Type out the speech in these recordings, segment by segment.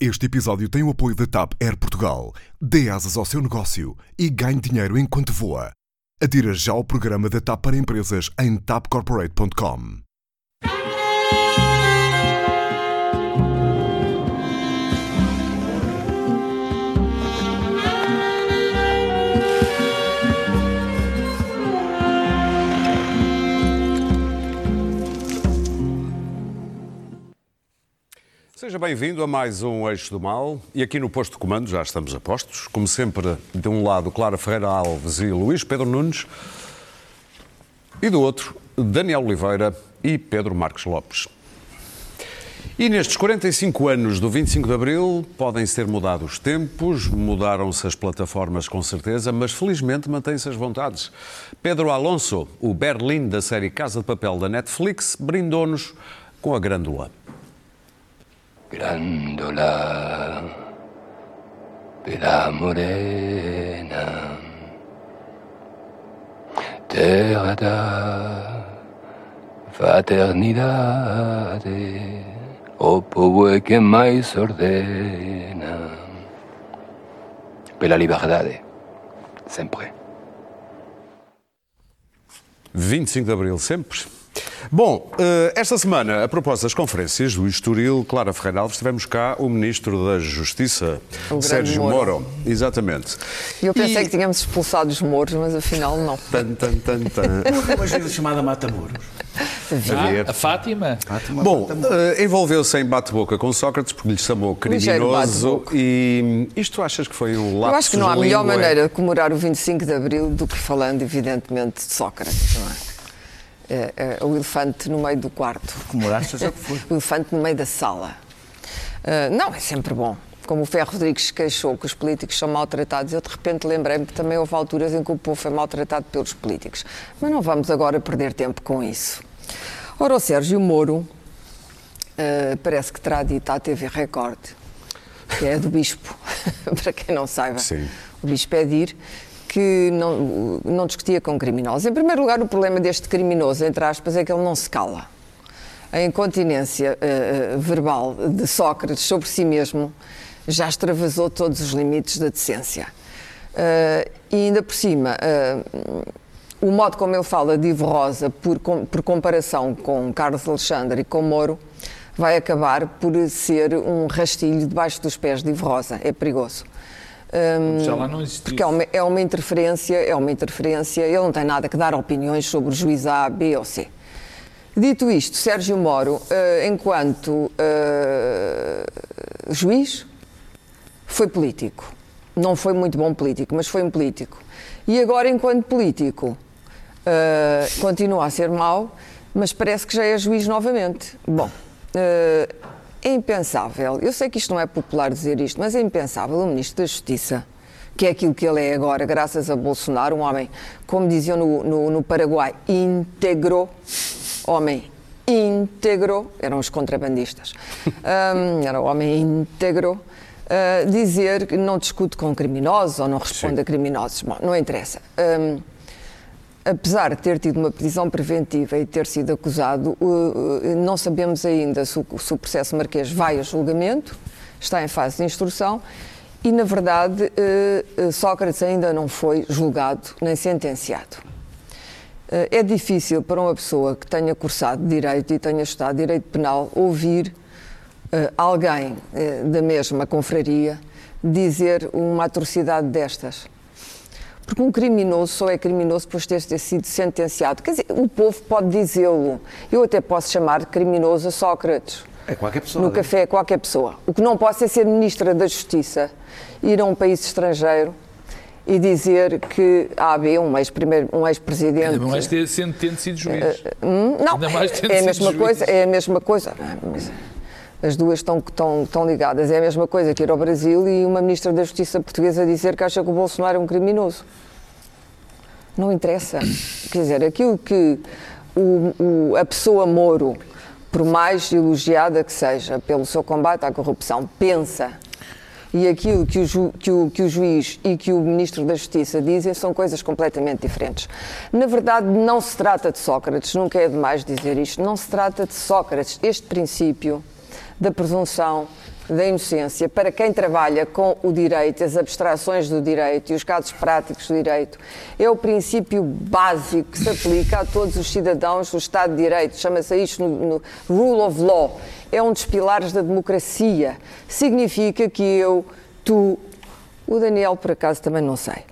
Este episódio tem o apoio da TAP Air Portugal. Dê asas ao seu negócio e ganhe dinheiro enquanto voa. Adira já ao programa da TAP para empresas em tapcorporate.com. Seja bem-vindo a mais um Eixo do Mal. E aqui no posto de comando já estamos a postos. Como sempre, de um lado, Clara Ferreira Alves e Luís Pedro Nunes. E do outro, Daniel Oliveira e Pedro Marques Lopes. E nestes 45 anos do 25 de Abril podem ser mudados os tempos, mudaram-se as plataformas com certeza, mas felizmente mantêm-se as vontades. Pedro Alonso, o Berlim da série Casa de Papel da Netflix, brindou-nos com a Grândola. Grándola de la morena, terra da fraternidade, o povo é que mais ordena, pela liberdade, sempre. 25 de Abril, sempre. Bom, eh, esta semana, a propósito das conferências do Estoril, Clara Ferreira Alves, tivemos cá o Ministro da Justiça, O Sérgio Moro. Moro. Exatamente. E eu pensei E- que tínhamos expulsado os mouros, mas afinal não. Tan, tan, tan, tan. Uma gira chamada Matamoros. Havia. Ah, a Fátima? Bom, eh, envolveu-se em bate-boca com Sócrates porque lhe chamou criminoso e isto achas que foi um Eu lapso acho que não há melhor língua? maneira de comemorar o 25 de Abril do que falando, evidentemente, de Sócrates, não é? É o elefante no meio do quarto. Seja o que for. O elefante no meio da sala. Ah, não, é sempre bom. Como o Ferro Rodrigues se queixou que os políticos são maltratados, eu de repente lembrei-me que também houve alturas em que o povo foi maltratado pelos políticos. Mas não vamos agora perder tempo com isso. Ora, o Sérgio Moro ah, parece que terá dito à TV Record, que é do Bispo, para quem não saiba. Sim. O Bispo é dir que não, não discutia com criminosos. Em primeiro lugar, o problema deste criminoso, entre aspas, é que ele não se cala. A incontinência eh, verbal de Sócrates sobre si mesmo já extravasou todos os limites da decência. Eh, e ainda por cima, eh, o modo como ele fala de Ivo Rosa, por, com- por comparação com Carlos Alexandre e com Moro, vai acabar por ser um rastilho debaixo dos pés de Ivo Rosa. É perigoso. Já lá não existiu. porque é uma, é uma interferência, é uma interferência, ele não tem nada que dar opiniões sobre o juiz A, B ou C. Dito isto, Sérgio Moro, eh, enquanto eh, juiz, foi político. Não foi muito bom político, mas foi um político. E agora, enquanto político, eh, continua a ser mau, mas parece que já é juiz novamente. Bom, é impensável, eu sei que isto não é popular dizer isto, mas é impensável o Ministro da Justiça, que é aquilo que ele é agora, graças a Bolsonaro, um homem, como diziam no, no, no Paraguai, íntegro, homem íntegro, eram os contrabandistas, Hum, era o homem íntegro, ah, dizer que não discute com criminosos ou não responde Sim. a criminosos. Bom, não interessa. Hum, apesar de ter tido uma prisão preventiva e ter sido acusado, uh, uh, não sabemos ainda se o, processo marquês vai a julgamento, está em fase de instrução e, na verdade, uh, Sócrates ainda não foi julgado nem sentenciado. É difícil para uma pessoa que tenha cursado Direito e tenha estudado Direito Penal ouvir alguém da mesma confraria dizer uma atrocidade destas. Porque um criminoso só é criminoso depois de ter sido sentenciado. Quer dizer, o povo pode dizê-lo. Eu até posso chamar de criminoso a Sócrates. É qualquer pessoa. No né? café, qualquer pessoa. O que não posso é ser Ministra da Justiça, ir a um país estrangeiro e dizer que a AB, um ex-primeiro- um ex-presidente. Ainda mais tendo sido juiz. Hum, Não, Ainda mais tendo é a mesma juiz. coisa, é a mesma coisa. Mas As duas estão, estão, estão ligadas. É a mesma coisa que ir ao Brasil e uma ministra da Justiça portuguesa dizer que acha que o Bolsonaro é um criminoso. Não interessa. Quer dizer, aquilo que o- o- a pessoa Moro, por mais elogiada que seja pelo seu combate à corrupção, pensa e aquilo que o, ju- que o- que o juiz e que o ministro da Justiça dizem são coisas completamente diferentes. Na verdade, não se trata de Sócrates, nunca é demais dizer isto, não se trata de Sócrates. Este princípio da presunção da inocência para quem trabalha com o direito, as abstrações do direito e os casos práticos do direito, é o princípio básico que se aplica a todos os cidadãos do Estado de Direito. Chama-se isto no, no Rule of Law. É um dos pilares da democracia. Significa que eu, tu, o Daniel, por acaso, também não sei.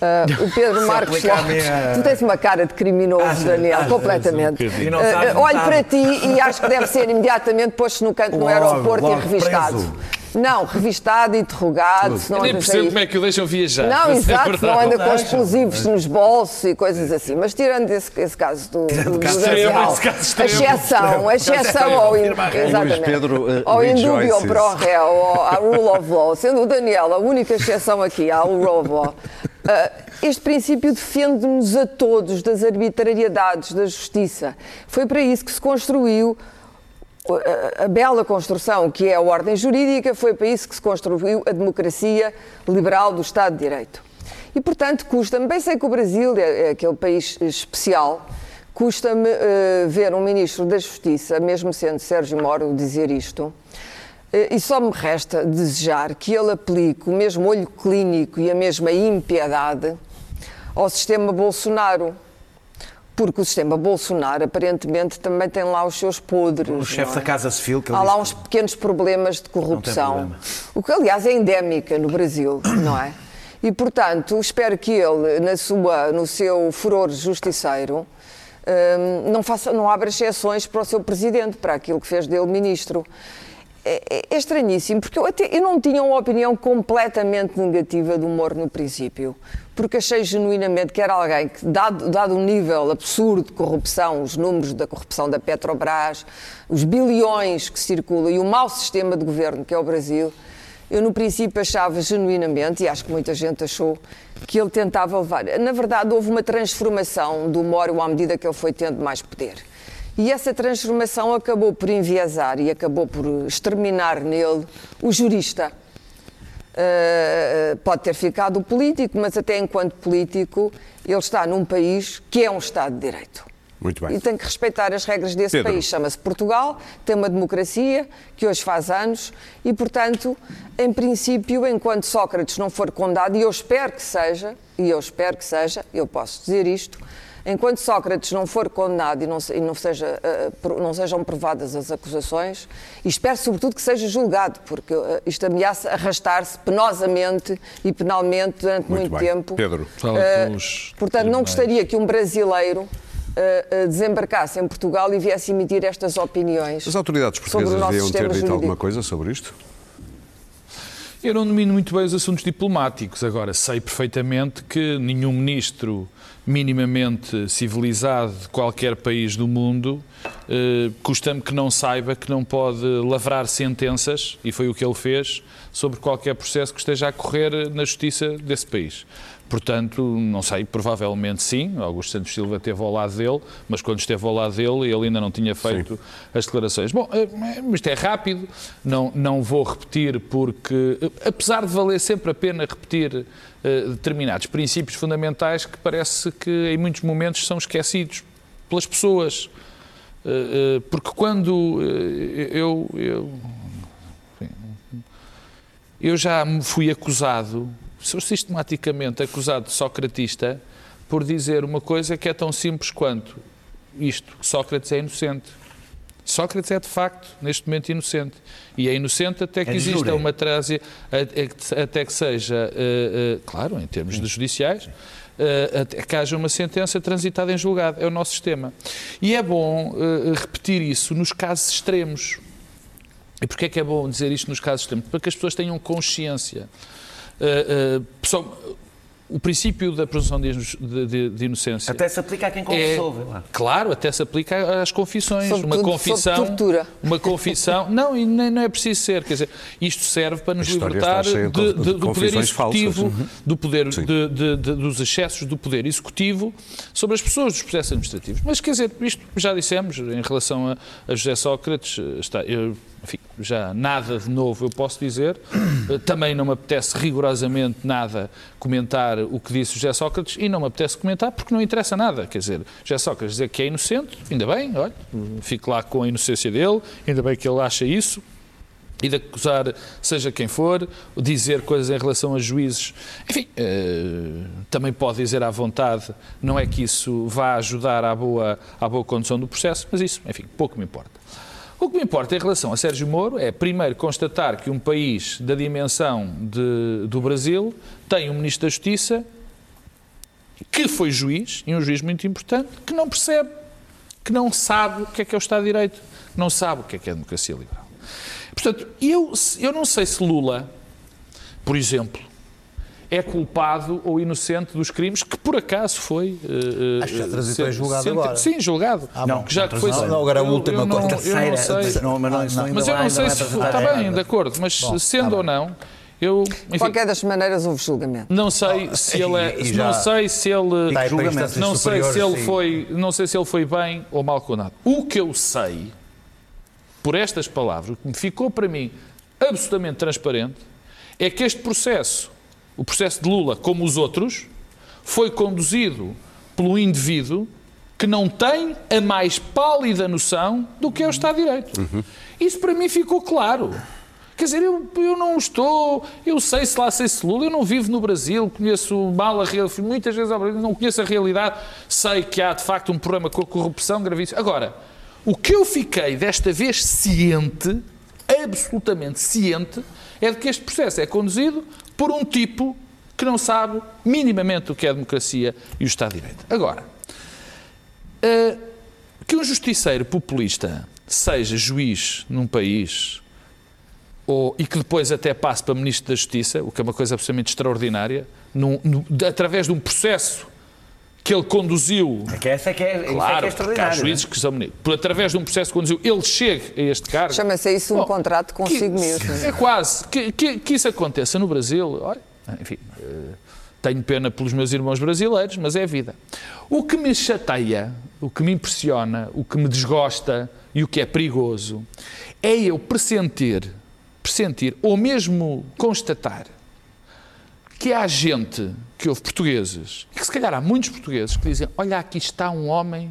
Ah, o Pedro Marcos aplica a Lopes. minha- Tu tens uma cara de criminoso, Achas? Daniel, completamente. E não Ah, ah, olho para ti e acho que deve ser imediatamente posto no canto no Logo, aeroporto logo e revistado. preso. Não, revistado, interrogado. se Eu não nem percebo como é que o deixam viajar. Não, é exato, verdade. não anda com explosivos nos bolsos e coisas assim. Mas tirando esse, esse caso do, do, do extremo, esse caso a extremo. exceção, a exceção extremo, ao, in- exatamente, Luís Pedro, eh, ao indúbio, ao rejoices. pro réu, ao, à rule of law, sendo o Daniel a única exceção aqui à rule of law, ah, este princípio defende-nos a todos das arbitrariedades da justiça. Foi para isso que se construiu a, bela construção que é a ordem jurídica, foi para isso que se construiu a democracia liberal do Estado de Direito. E, portanto, custa-me, bem sei que o Brasil é, é aquele país especial, custa-me eh, ver um Ministro da Justiça, mesmo sendo Sérgio Moro, dizer isto. Eh, E só me resta desejar que ele aplique o mesmo olho clínico e a mesma impiedade ao sistema Bolsonaro. Porque o sistema Bolsonaro, aparentemente, também tem lá os seus podres. O chefe não da é? Casa Civil que Há lá uns pequenos problemas de corrupção. O que, aliás, é endémica no Brasil, não é? E, portanto, espero que ele, na sua, no seu furor justiceiro, hum, não, faça, não abra exceções para o seu presidente, para aquilo que fez dele ministro. É, é- é estranhíssimo, porque eu, até, eu não tinha uma opinião completamente negativa do Moro no princípio, porque achei genuinamente que era alguém que, dado, dado o nível absurdo de corrupção, os números da corrupção da Petrobras, os bilhões que circulam e o mau sistema de governo que é o Brasil, eu no princípio achava genuinamente, e acho que muita gente achou, que ele tentava levar. Na verdade, houve uma transformação do Moro à medida que ele foi tendo mais poder. E essa transformação acabou por enviesar e acabou por exterminar nele o jurista. Uh, pode ter ficado político, mas até enquanto político, ele está num país que é um Estado de Direito. Muito bem. E tem que respeitar as regras desse Pedro. país. Chama-se Portugal, tem uma democracia que hoje faz anos e, portanto, em princípio, enquanto Sócrates não for condenado, e eu espero que seja, e eu espero que seja, eu posso dizer isto, enquanto Sócrates não for condenado e não, se- e não, seja, eh, pro- não sejam provadas as acusações, e espero sobretudo que seja julgado, porque eh, isto ameaça arrastar-se penosamente e penalmente durante Muito muito, tempo. Pedro. Fala Eh, com os portanto, não gostaria que um brasileiro desembarcasse em Portugal e viesse emitir estas opiniões. As autoridades portuguesas deviam ter dito jurídico. alguma coisa sobre isto? Eu não domino muito bem os assuntos diplomáticos. Agora, sei perfeitamente que nenhum ministro minimamente civilizado de qualquer país do mundo eh, custa-me que não saiba que não pode lavrar sentenças, e foi o que ele fez, sobre qualquer processo que esteja a correr na justiça desse país. Portanto, não sei, provavelmente sim. Augusto Santos Silva esteve ao lado dele, mas quando esteve ao lado dele, ele ainda não tinha feito as declarações. Bom, eh, isto é rápido, não, não vou repetir, porque, eh, apesar de valer sempre a pena repetir eh, determinados princípios fundamentais que parece que em muitos momentos são esquecidos pelas pessoas. Porque quando eu, eu eu já me fui acusado, sou sistematicamente acusado de socratista por dizer uma coisa que é tão simples quanto isto, Sócrates é inocente. Sócrates é de facto, neste momento, inocente. E é inocente até que É exista jure. uma trase, até que seja, eh, eh, claro, em termos de judiciais, eh, até que haja uma sentença transitada em julgado. É o nosso sistema. E é bom repetir isso nos casos extremos. E porquê é que é bom dizer isto nos casos extremos? Para que as pessoas tenham consciência. Uh, uh, pessoal, o princípio da presunção de, de- de- de inocência. Até se aplica a quem é, confessou, vê lá. claro, até se aplica às confissões. Sobretudo uma confissão. tortura. Uma confissão. Não, e nem, não é preciso ser. Quer dizer, isto serve para nos libertar de- de de- do poder executivo, Uhum. do poder, Sim. de- de- de- dos excessos do poder executivo sobre as pessoas dos processos administrativos. Mas quer dizer, isto já dissemos em relação a, a José Sócrates, está, eu, enfim, já nada de novo eu posso dizer. Eh, Também não me apetece rigorosamente nada comentar o que disse José Sócrates e não me apetece comentar porque não interessa nada. Quer dizer, José Sócrates dizer que é inocente, ainda bem, olha, fico lá com a inocência dele, ainda bem que ele acha isso. e de acusar seja quem for, dizer coisas em relação a juízes. Enfim, eh, também pode dizer à vontade, não é que isso vá ajudar à boa, à boa condução do processo, mas isso, enfim, pouco me importa. O que me importa em relação a Sérgio Moro é, primeiro, constatar que um país da dimensão de- do Brasil tem um Ministro da Justiça que foi juiz, e um juiz muito importante, que não percebe, que não sabe o que é que é o Estado de Direito, não sabe o que é que é a democracia liberal. Portanto, eu, eu não sei se Lula, por exemplo, é culpado ou inocente dos crimes que por acaso foi. eh, Acho que já transitou em sente- julgado sente- agora. Sim, julgado. Ah, bom, que já que foi. não, não, agora a eu- última eu não, eu não Terceira, sei. não, mas não, Ah, ainda Mas eu não sei vai se. Está a- bem, de acordo, mas Bom, sendo tá ou bem. não, eu. De Enfim, qualquer das maneiras, houve julgamento. não sei se ele é. e já- Não sei se ele. Não sei se ele sim. foi, não sei se ele foi bem ou mal condenado. O que eu sei, por estas palavras, o que me ficou para mim absolutamente transparente, é que este processo, o processo de Lula, como os outros, foi conduzido pelo indivíduo que não tem a mais pálida noção do que é o Estado de Direito. Isso para mim ficou claro. Quer dizer, eu, eu não estou, eu sei se lá sei se Lula, eu não vivo no Brasil, conheço mal a realidade, muitas vezes não conheço a realidade, sei que há de facto um problema com a corrupção gravíssimo. Agora, o que eu fiquei desta vez ciente, absolutamente ciente, é de que este processo é conduzido por um tipo que não sabe minimamente o que é a democracia e o Estado de Direito. Agora, eh, que um justiceiro populista seja juiz num país ou, e que depois até passe para Ministro da Justiça, o que é uma coisa absolutamente extraordinária, num- através de um processo que ele conduziu. É que essa é que é, isso é que é Claro, há extraordinário. juízes que são ministros. Por através de um processo que conduziu, ele chega a este cargo. Chama-se isso um Bom, contrato consigo que- mesmo. É quase. Que, que- que isso aconteça no Brasil, olha, enfim, eh, tenho pena pelos meus irmãos brasileiros, mas é a vida. O que me chateia, o que me impressiona, o que me desgosta e o que é perigoso é eu pressentir, pressentir ou mesmo constatar que há gente, que houve portugueses, e que se calhar há muitos portugueses que dizem: Olha, aqui está um homem,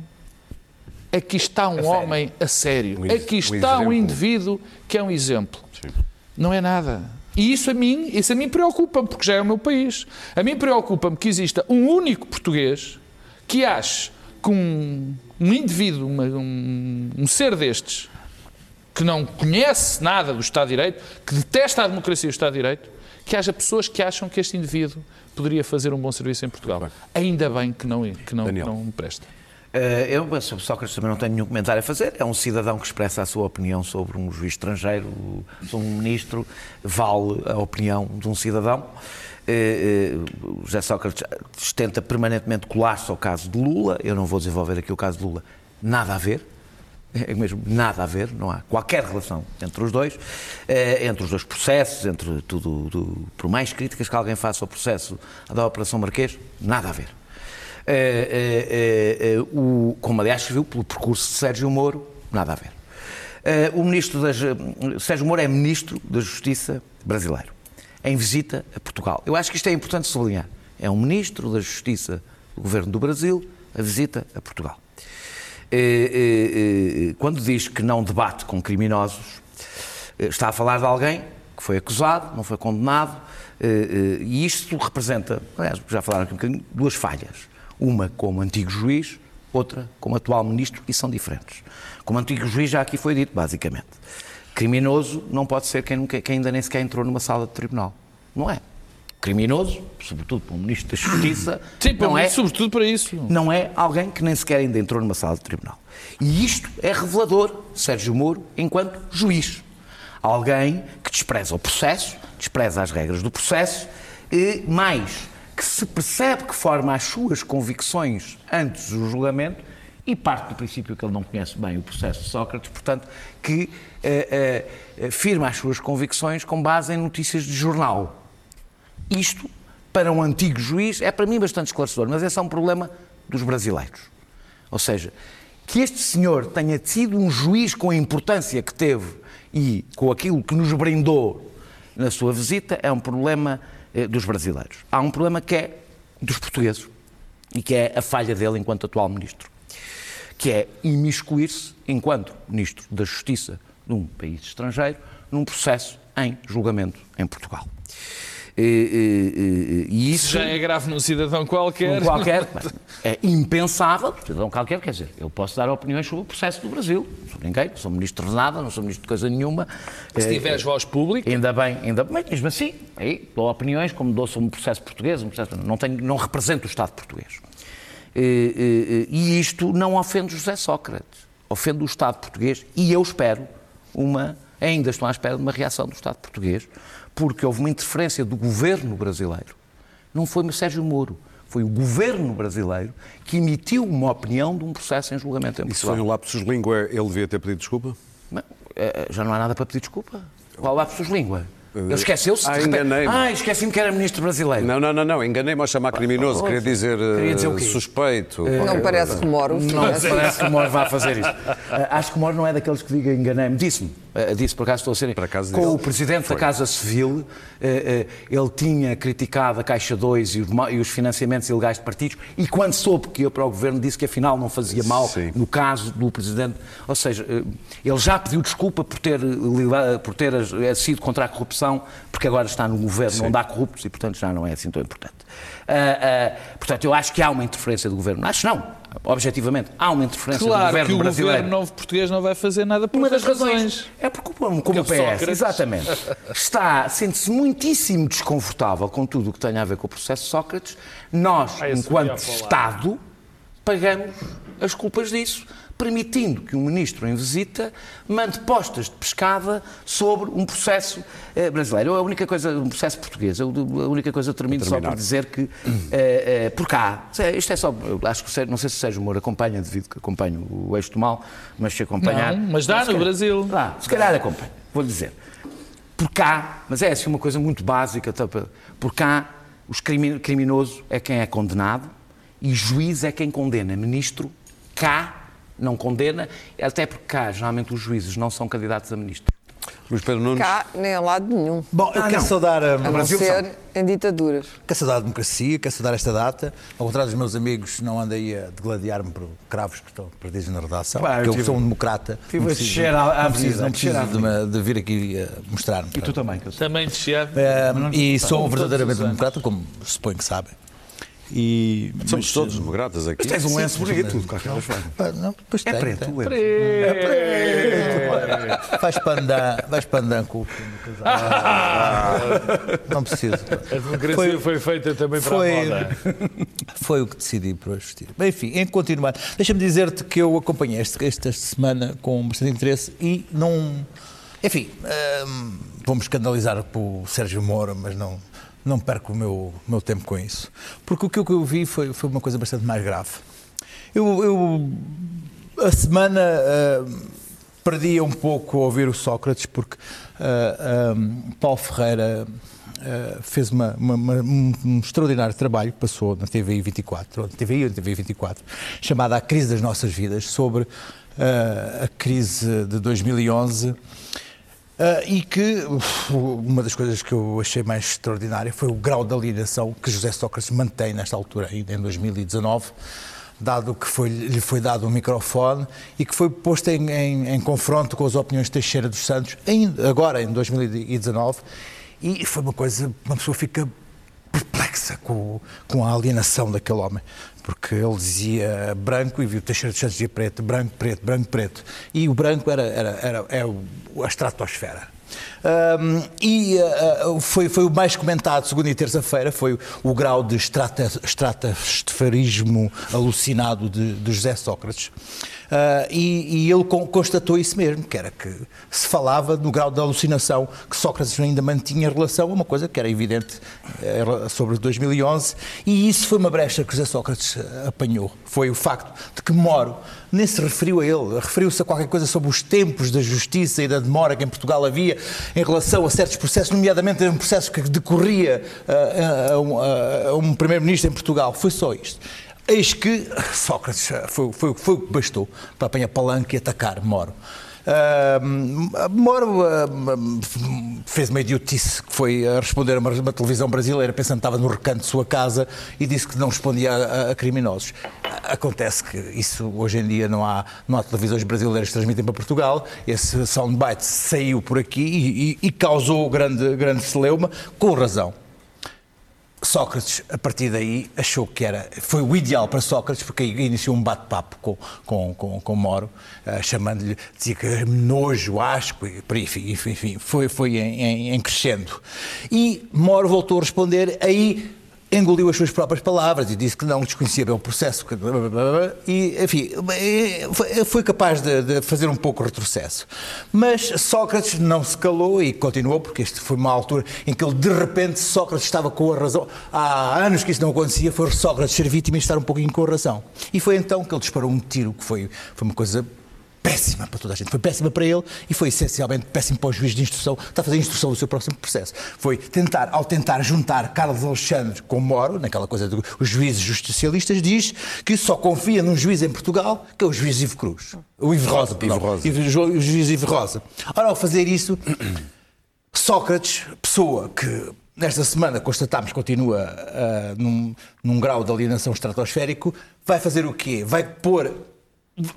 aqui está um homem a sério, Um aqui um está um exemplo. indivíduo que é um exemplo. Não é nada. E isso a mim, isso a mim preocupa-me, porque já é o meu país. A mim preocupa-me que exista um único português que ache que um, um indivíduo, uma- um, um ser destes, que não conhece nada do Estado de Direito, que detesta a democracia e o Estado de Direito, que haja pessoas que acham que este indivíduo poderia fazer um bom serviço em Portugal. Ainda bem que não, que não, Daniel. que não presta. Eh, eu, sobre Sócrates, também não tenho nenhum comentário a fazer. É um cidadão que expressa a sua opinião sobre um juiz estrangeiro, sobre um ministro, vale a opinião de um cidadão. Eh, eh, o José Sócrates tenta permanentemente colar-se ao caso de Lula. Eu não vou desenvolver aqui o caso de Lula. Nada a ver. É mesmo nada a ver, não há qualquer relação entre os dois, eh, entre os dois processos, entre tudo, do- por mais críticas que alguém faça ao processo da Operação Marquês, nada a ver. Eh, eh, o, como aliás se viu pelo percurso de Sérgio Moro, nada a ver. O ministro das, Sérgio Moro é ministro da Justiça brasileiro, em visita a Portugal. Eu acho que isto é importante sublinhar. É um ministro da Justiça do governo do Brasil a visita a Portugal. Eh, eh, eh, quando diz que não debate com criminosos, está a falar de alguém que foi acusado, não foi condenado, e isto representa, aliás, já falaram aqui um bocadinho, duas falhas. Uma como antigo juiz, outra como atual ministro, e são diferentes. Como antigo juiz, já aqui foi dito, basicamente. Criminoso não pode ser quem, nunca- quem ainda nem sequer entrou numa sala de tribunal. Não é. Criminoso, sobretudo para um ministro da Justiça, Sim, não é sobretudo para isso. não é alguém que nem sequer ainda entrou numa sala de tribunal. E isto é revelador, Sérgio Moro, enquanto juiz. Alguém que despreza o processo, despreza as regras do processo, e mais, que se percebe que forma as suas convicções antes do julgamento e parte do princípio que ele não conhece bem o processo de Sócrates, portanto, que eh, eh, firma as suas convicções com base em notícias de jornal. Isto, para um antigo juiz, é para mim bastante esclarecedor, mas esse é um problema dos brasileiros. Ou seja, que este senhor tenha sido um juiz com a importância que teve e com aquilo que nos brindou na sua visita é um problema eh, dos brasileiros. Há um problema que é dos portugueses e que é a falha dele enquanto atual ministro, que é imiscuir-se enquanto ministro da Justiça de um país estrangeiro num processo em julgamento em Portugal. E, e- e- e isso Já é grave num cidadão qualquer. um qualquer, é impensável, cidadão qualquer, quer dizer, eu posso dar opiniões sobre o processo do Brasil, não sou ninguém, não sou ministro de nada, não sou ministro de coisa nenhuma. Se Eh, tiveres voz pública, Ainda bem, ainda bem, mesmo assim, aí dou opiniões como dou sobre um processo português, um processo, não, tenho, não represento o Estado português. E, e- e isto não ofende José Sócrates, ofende o Estado português e eu espero uma, ainda estou à espera de uma reação do Estado português, porque houve uma interferência do governo brasileiro. Não foi o Sérgio Moro, foi o governo brasileiro que emitiu uma opinião de um processo em julgamento em Isso foi um lapsus língua, ele devia ter pedido desculpa? Mas, eh, Já não há nada para pedir desculpa. Qual lapsus língua? Ele esqueceu-se de Ah, enganei-me. Ah, esqueci-me que era ministro brasileiro. Não, não, não, não. enganei-me ao chamar criminoso. Queria dizer, Queria dizer o eh, quê? suspeito. Não parece que Moro Não fizesse. parece que Moro vá fazer isso. Acho que Moro não é daqueles que diga enganei-me. Disse-me, ah, disse por acaso estou a ser. Com o presidente da Casa Civil, ah, ah, ele tinha criticado a Caixa 2 e os, e financiamentos ilegais de partidos, e quando soube que ia para o governo, disse que afinal não fazia mal Sim. no caso do presidente. Ou seja, ele já pediu desculpa por ter, por ter sido contra a corrupção, porque agora está no governo onde há corruptos e, portanto, já não é assim tão importante. Portanto, eu acho que há uma interferência do governo. Acho não, objetivamente, há uma interferência do claro governo que o brasileiro. governo novo português não vai fazer nada por Uma das outras razões é porque, como, como o é o PS, Sócrates. exatamente, está, sente-se muitíssimo desconfortável com tudo o que tenha a ver com o processo de Sócrates, nós, Ah, enquanto. Estado, pagamos as culpas disso, permitindo que um ministro em visita mande postas de pescada sobre um processo eh, brasileiro. A única coisa, um processo português, eu, a única coisa, eu termino só por dizer que, eh, eh, por cá, isto é só, acho que, o não sei se o Sérgio Moura acompanha, devido que acompanho o eixo do mal, mas se acompanhar... Não, mas dá no calhar- Brasil. Dá, se calhar acompanha, vou dizer. Por cá, mas é assim uma coisa muito básica, tá, por cá, os crimi- criminoso é quem é condenado e juiz é quem condena. Ministro, cá, não condena, até porque cá, geralmente, os juízes não são candidatos a ministro. Luís Pedro Nunes. Cá, nem a lado nenhum. Bom, eu Ah, quero não. saudar a, A não Brasil ser em ditaduras. quero saudar a democracia, quero saudar esta data. Ao contrário dos meus amigos, não ando aí a degladiar-me por cravos que estão perdidos na redação. Pá, eu porque eu tive- sou um democrata. tive não a preciso- descer à- não preciso, não a descer preciso de, me- de vir aqui eh, mostrar-me. E tu também, que eu sei. Também de Chiado. Eh, e sou verdadeiramente democrata, como suponho que sabem. E, Somos mas, todos democratas aqui. Mas tens um lenço bonito, de qualquer forma. Ah, não, pois É tem, preto, tem. o lenço. Vais pandan, vais pandan com o do casal. Não preciso. A democracia foi, feita também para foi- a moda. Foi o que decidi hoje vestir. Bem, enfim, em continuar, deixa-me dizer-te que eu acompanhei este, esta semana com bastante interesse e não. Enfim, hum, vou-me escandalizar com o Sérgio Moro, mas não, não perco o meu, meu tempo com isso. Porque o que eu, vi foi, foi uma coisa bastante mais grave. Eu, eu a semana hum, perdia um pouco a ouvir o Sócrates, porque ah, hum, Paulo Ferreira Uh, fez uma, uma- uma- um, um extraordinário trabalho, passou na TVI 24, ou na TVI ou na TVI 24, chamada A Crise das Nossas Vidas, sobre uh, a crise de 2011. Uh, e que uma das coisas que eu achei mais extraordinária foi o grau de alienação que José Sócrates mantém nesta altura, ainda em 2019, dado que foi- lhe foi dado um microfone e que foi posto em, em- em confronto com as opiniões de Teixeira dos Santos, ainda, agora em 2019, e foi uma coisa, uma pessoa fica perplexa com, com a alienação daquele homem. Porque ele dizia branco e viu Teixeira dos Santos dizia preto, branco, preto, branco, preto. E o branco era, era, era, é o- a estratosfera. Ahm, e ah, foi, foi o mais comentado, segunda e terça-feira, foi o grau de estratosferismo alucinado de, de José Sócrates. Ah, e, e ele con- constatou isso mesmo, que era que se falava no grau de alucinação que Sócrates ainda mantinha relação a uma coisa que era evidente eh, sobre 2011, e isso foi uma brecha que José Sócrates eh, apanhou. Foi o facto de que Moro nem se referiu a ele, referiu-se a qualquer coisa sobre os tempos da justiça e da demora que em Portugal havia em relação a certos processos, nomeadamente um processo que decorria ah, a, a um- a um primeiro-ministro em Portugal. Foi só isto. Eis que Sócrates foi, foi, foi o que bastou para apanhar palanque e atacar Moro. Ah, Moro ah, fez uma idiotice que foi a responder a uma, uma televisão brasileira pensando que estava no recanto de sua casa e disse que não respondia a, a criminosos. Acontece que isso hoje em dia não há, não há televisões brasileiras que transmitem para Portugal. Esse soundbite saiu por aqui e, e- e causou grande, grande celeuma, com razão. Sócrates, a partir daí, achou que era, foi o ideal para Sócrates, porque aí iniciou um bate-papo com, com, com, com Moro, eh, chamando-lhe, dizia que nojo, asco, enfim, enfim, foi, foi em, em, em crescendo. E Moro voltou a responder, aí engoliu as suas próprias palavras e disse que não desconhecia bem o processo. que- E, enfim, foi- capaz de, de fazer um pouco retrocesso. Mas Sócrates não se calou e continuou, porque este foi uma altura em que ele, de repente, Sócrates estava com a razão. Há anos que isso não acontecia, foi Sócrates ser vítima e estar um pouquinho com a razão. E foi então que ele disparou um tiro, que foi, foi uma coisa péssima para toda a gente. Foi péssima para ele e foi essencialmente péssimo para o juiz de instrução. Está a fazer a instrução do seu próximo processo. Foi tentar, ao tentar juntar Carlos Alexandre com Moro, naquela coisa dos juízes justicialistas, diz que só confia num juiz em Portugal, que é o juiz Ivo Cruz. O Ivo Rosa, perdão. Ivo Rosa. Ivo- o juiz Ivo Rosa. Ora, ao fazer isso, Sócrates, pessoa que nesta semana constatámos que continua ah, num, num grau de alienação estratosférico, vai fazer o quê? Vai pôr.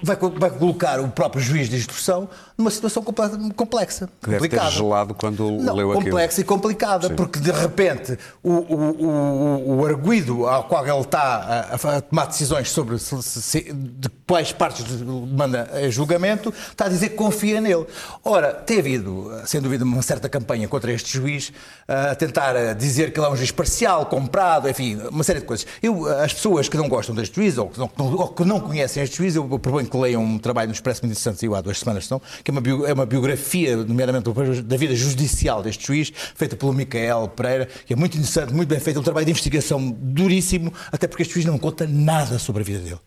Vai, vai colocar o próprio juiz de instrução numa situação comple- complexa. Que deve ter complicada. gelado quando Não, leu aquilo. complexa e complicada, Sim. porque de repente o, o, o, o arguído ao qual ele está a, a tomar decisões sobre se- se- de quais partes manda julgamento, está a dizer que confia nele. Ora, tem havido, sem dúvida, uma certa campanha contra este juiz, a tentar dizer que ele é um juiz parcial, comprado, enfim, uma série de coisas. Eu, as pessoas que não gostam deste juiz ou que não, ou que não conhecem este juiz, eu proponho que leiam um trabalho no Expresso muito interessante, saiu há duas semanas, não, que é uma, bio- é uma biografia, nomeadamente da vida judicial deste juiz, feita pelo Micael Pereira, que é muito interessante, muito bem feito, um trabalho de investigação duríssimo, até porque este juiz não conta nada sobre a vida dele.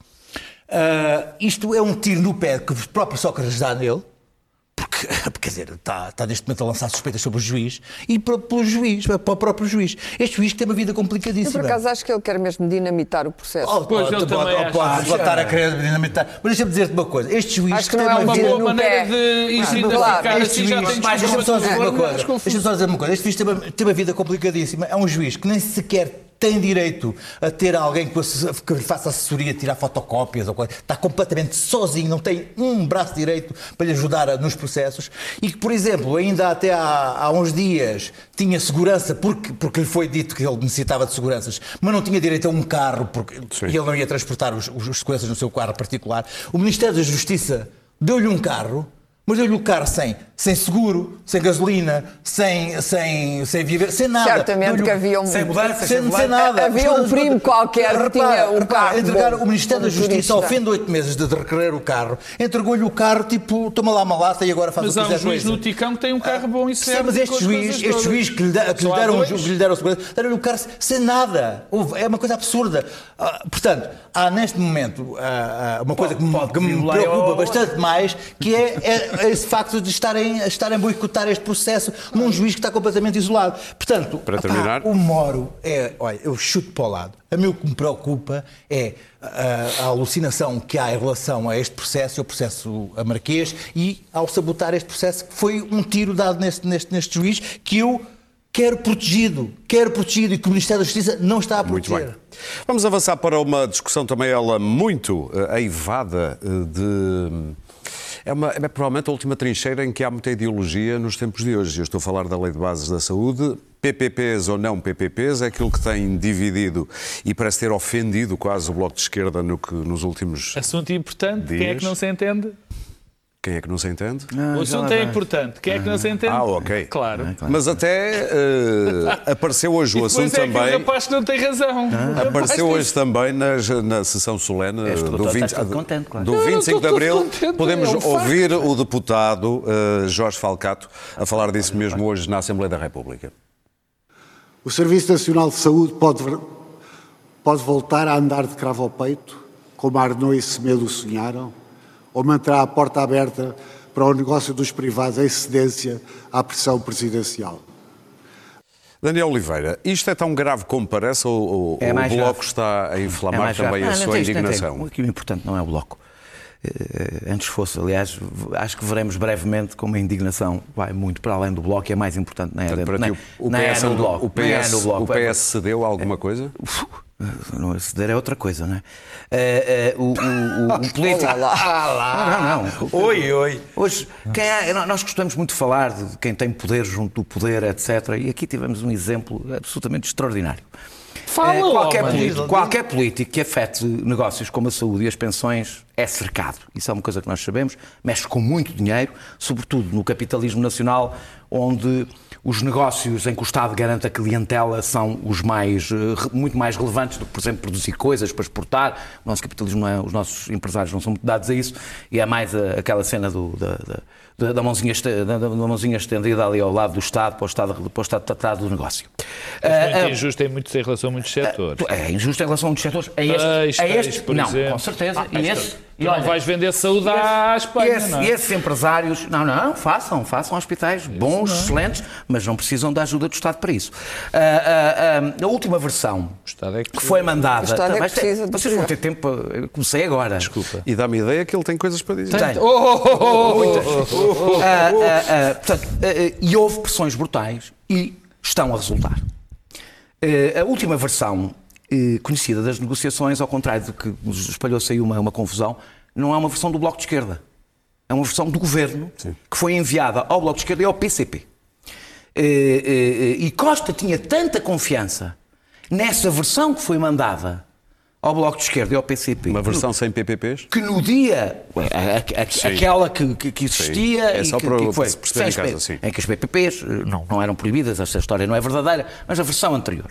Ah, isto é um tiro no pé que o próprio Sócrates dá nele, porque, quer dizer, está, está neste momento a lançar suspeitas sobre o juiz e para, pelo juiz, para o próprio juiz. Este juiz que tem uma vida Eu, complicadíssima. por acaso, acho que ele quer mesmo dinamitar o processo. Oh, Pois, pode, ele pode, também oh, pode acha. voltar a querer dinamitar. Mas deixa-me dizer-te uma coisa: este juiz Acho que não tem é uma uma vida. boa no maneira pé. de identificar claro, Este assim já tem deixa-me só dizer uma coisa. Deixa-me só dizer uma coisa. Este juiz tem uma, tem uma vida complicadíssima. É um juiz que nem sequer tem direito a ter alguém que, lhe faça assessoria, tirar fotocópias ou coisa. Está completamente sozinho, não tem um braço direito para lhe ajudar nos processos e que, por exemplo, ainda até há, há uns dias tinha segurança porque, porque lhe foi dito que ele necessitava de seguranças, mas não tinha direito a um carro porque Sim. ele não ia transportar os, os, os seguranças no seu carro particular. O Ministério da Justiça deu-lhe um carro, mas deu-lhe o carro sem, sem seguro, sem gasolina, sem, sem, sem viver, sem nada. Certamente que havia um- Sem mudança, sem, sem nada. Havia um primo qualquer que tinha um carro Entregar bom, o Ministério da Justiça, ao fim de oito meses de requerer o carro, entregou-lhe o carro, tipo, toma lá uma lata e agora faz Mas o há que um quiser juiz com no isso. Ticão que tem um carro bom e Sim, serve. mas com este juiz, este juiz que lhe, que lhe há deram, que lhe deram segurança, deram-lhe o carro sem nada. É uma coisa absurda. Ah, portanto, há neste momento ah, ah, uma coisa que me, pode que me violar preocupa o- bastante mais, que é, é esse facto de estarem, estarem a boicotar este processo num juiz que está completamente isolado. Portanto, Para terminar. o Moro é, olha, eu chuto para o lado. A mim o que me preocupa é a, a alucinação que há em relação a este processo, o processo a Marquês, e ao sabotar este processo, que foi um tiro dado neste, neste, neste juiz que eu quero protegido, quero protegido e que o Ministério da Justiça não está a Muito proteger. bem. Vamos avançar para uma discussão também ela muito eh, aivada eh, de... É, uma, é provavelmente a última trincheira em que há muita ideologia nos tempos de hoje. Eu estou a falar da Lei de Bases da Saúde. PPPs ou não PPPs é aquilo que tem dividido e parece ter ofendido quase o Bloco de Esquerda no que, nos últimos... Assunto importante. Quem é Dias. que não se entende? Quem é que não se entende? o assunto é importante. Quem é que não se entende? Ah, ok. Claro. Mas até eh, apareceu hoje o assunto é que o também... rapaz não tem razão. Rapaz Apareceu tem- hoje também nas- na sessão solene do, estás 20, todo contente, claro. do Eu não 25 de Abril. contente, Podemos é um facto. ouvir o deputado eh, Jorge Falcato a falar disso mesmo hoje na Assembleia da República. O Serviço Nacional de Saúde pode, pode voltar a andar de cravo ao peito, como Arnaud e Semedo sonharam, ou manterá a porta aberta para o negócio dos privados em cedência à pressão presidencial. Daniel Oliveira, isto é tão grave como parece ou, ou É o Bloco grave. está a inflamar mais também grave. a não sua tem não indignação? O que é importante não é o Bloco. antes fosse. Aliás, acho que veremos brevemente como a indignação vai muito para além do Bloco e é mais importante não é, Portanto, para nem, ti, o, é PS, no Bloco. o é PS, no Bloco. o PS cedeu alguma coisa? Não, ceder é outra coisa, não é? Eh, eh, o, o, o, o político. Ah, não, não. Oi, oi. Hoje, quem há- nós gostamos muito de falar de quem tem poder junto do poder, etc. E aqui tivemos um exemplo absolutamente extraordinário. Fala, Eh, qualquer, homem. político, qualquer político que afete negócios como a saúde e as pensões é cercado. Isso é uma coisa que nós sabemos. Mexe com muito dinheiro, sobretudo no capitalismo nacional, onde os negócios em que o Estado garante a clientela são os mais, eh, muito mais relevantes do que, por exemplo, produzir coisas para exportar. O nosso capitalismo, é, os nossos empresários não são muito dados a isso e é mais a- aquela cena do, da, da- da- da mãozinha, este- da, da mãozinha estendida ali ao lado do Estado para o Estado, para o Estado tratar do negócio. É Ah, injusto em, muitos, em relação a muitos setores. é injusto em relação a muitos setores. A este, Textos, a este por não, exemplo. com certeza. Ah, e isto- esse, Tu não vais vender saúde à Espanha, esse- não é? esses empresários, não, não, façam, façam hospitais bons, excelentes, mas não precisam da ajuda do Estado para isso. Ah, ah, ah, a última versão O Estado é que que foi mandada. O Estado é que vocês vão ter tempo. Comecei agora. Desculpa. E dá-me ideia que ele tem coisas para dizer. Tem. Oh, Ah, ah, ah, portanto, ah, ah, e houve pressões brutais e estão a resultar. Ah, a última versão eh, conhecida das negociações, ao contrário do que nos espalhou-se aí uma, uma confusão, não é uma versão do Bloco de Esquerda. É uma versão do governo que foi enviada ao Bloco de Esquerda e ao PCP. Eh, eh, E Costa tinha tanta confiança nessa versão que foi mandada ao Bloco de Esquerda e ao PCP. Uma versão sem PPPs? que no dia, a- a- a- aquela que, que- existia Sim. É só que, para que foi, se perceber em casa, sim. em que as PPPs eh, não, não eram proibidas, esta história não é verdadeira, mas a versão anterior.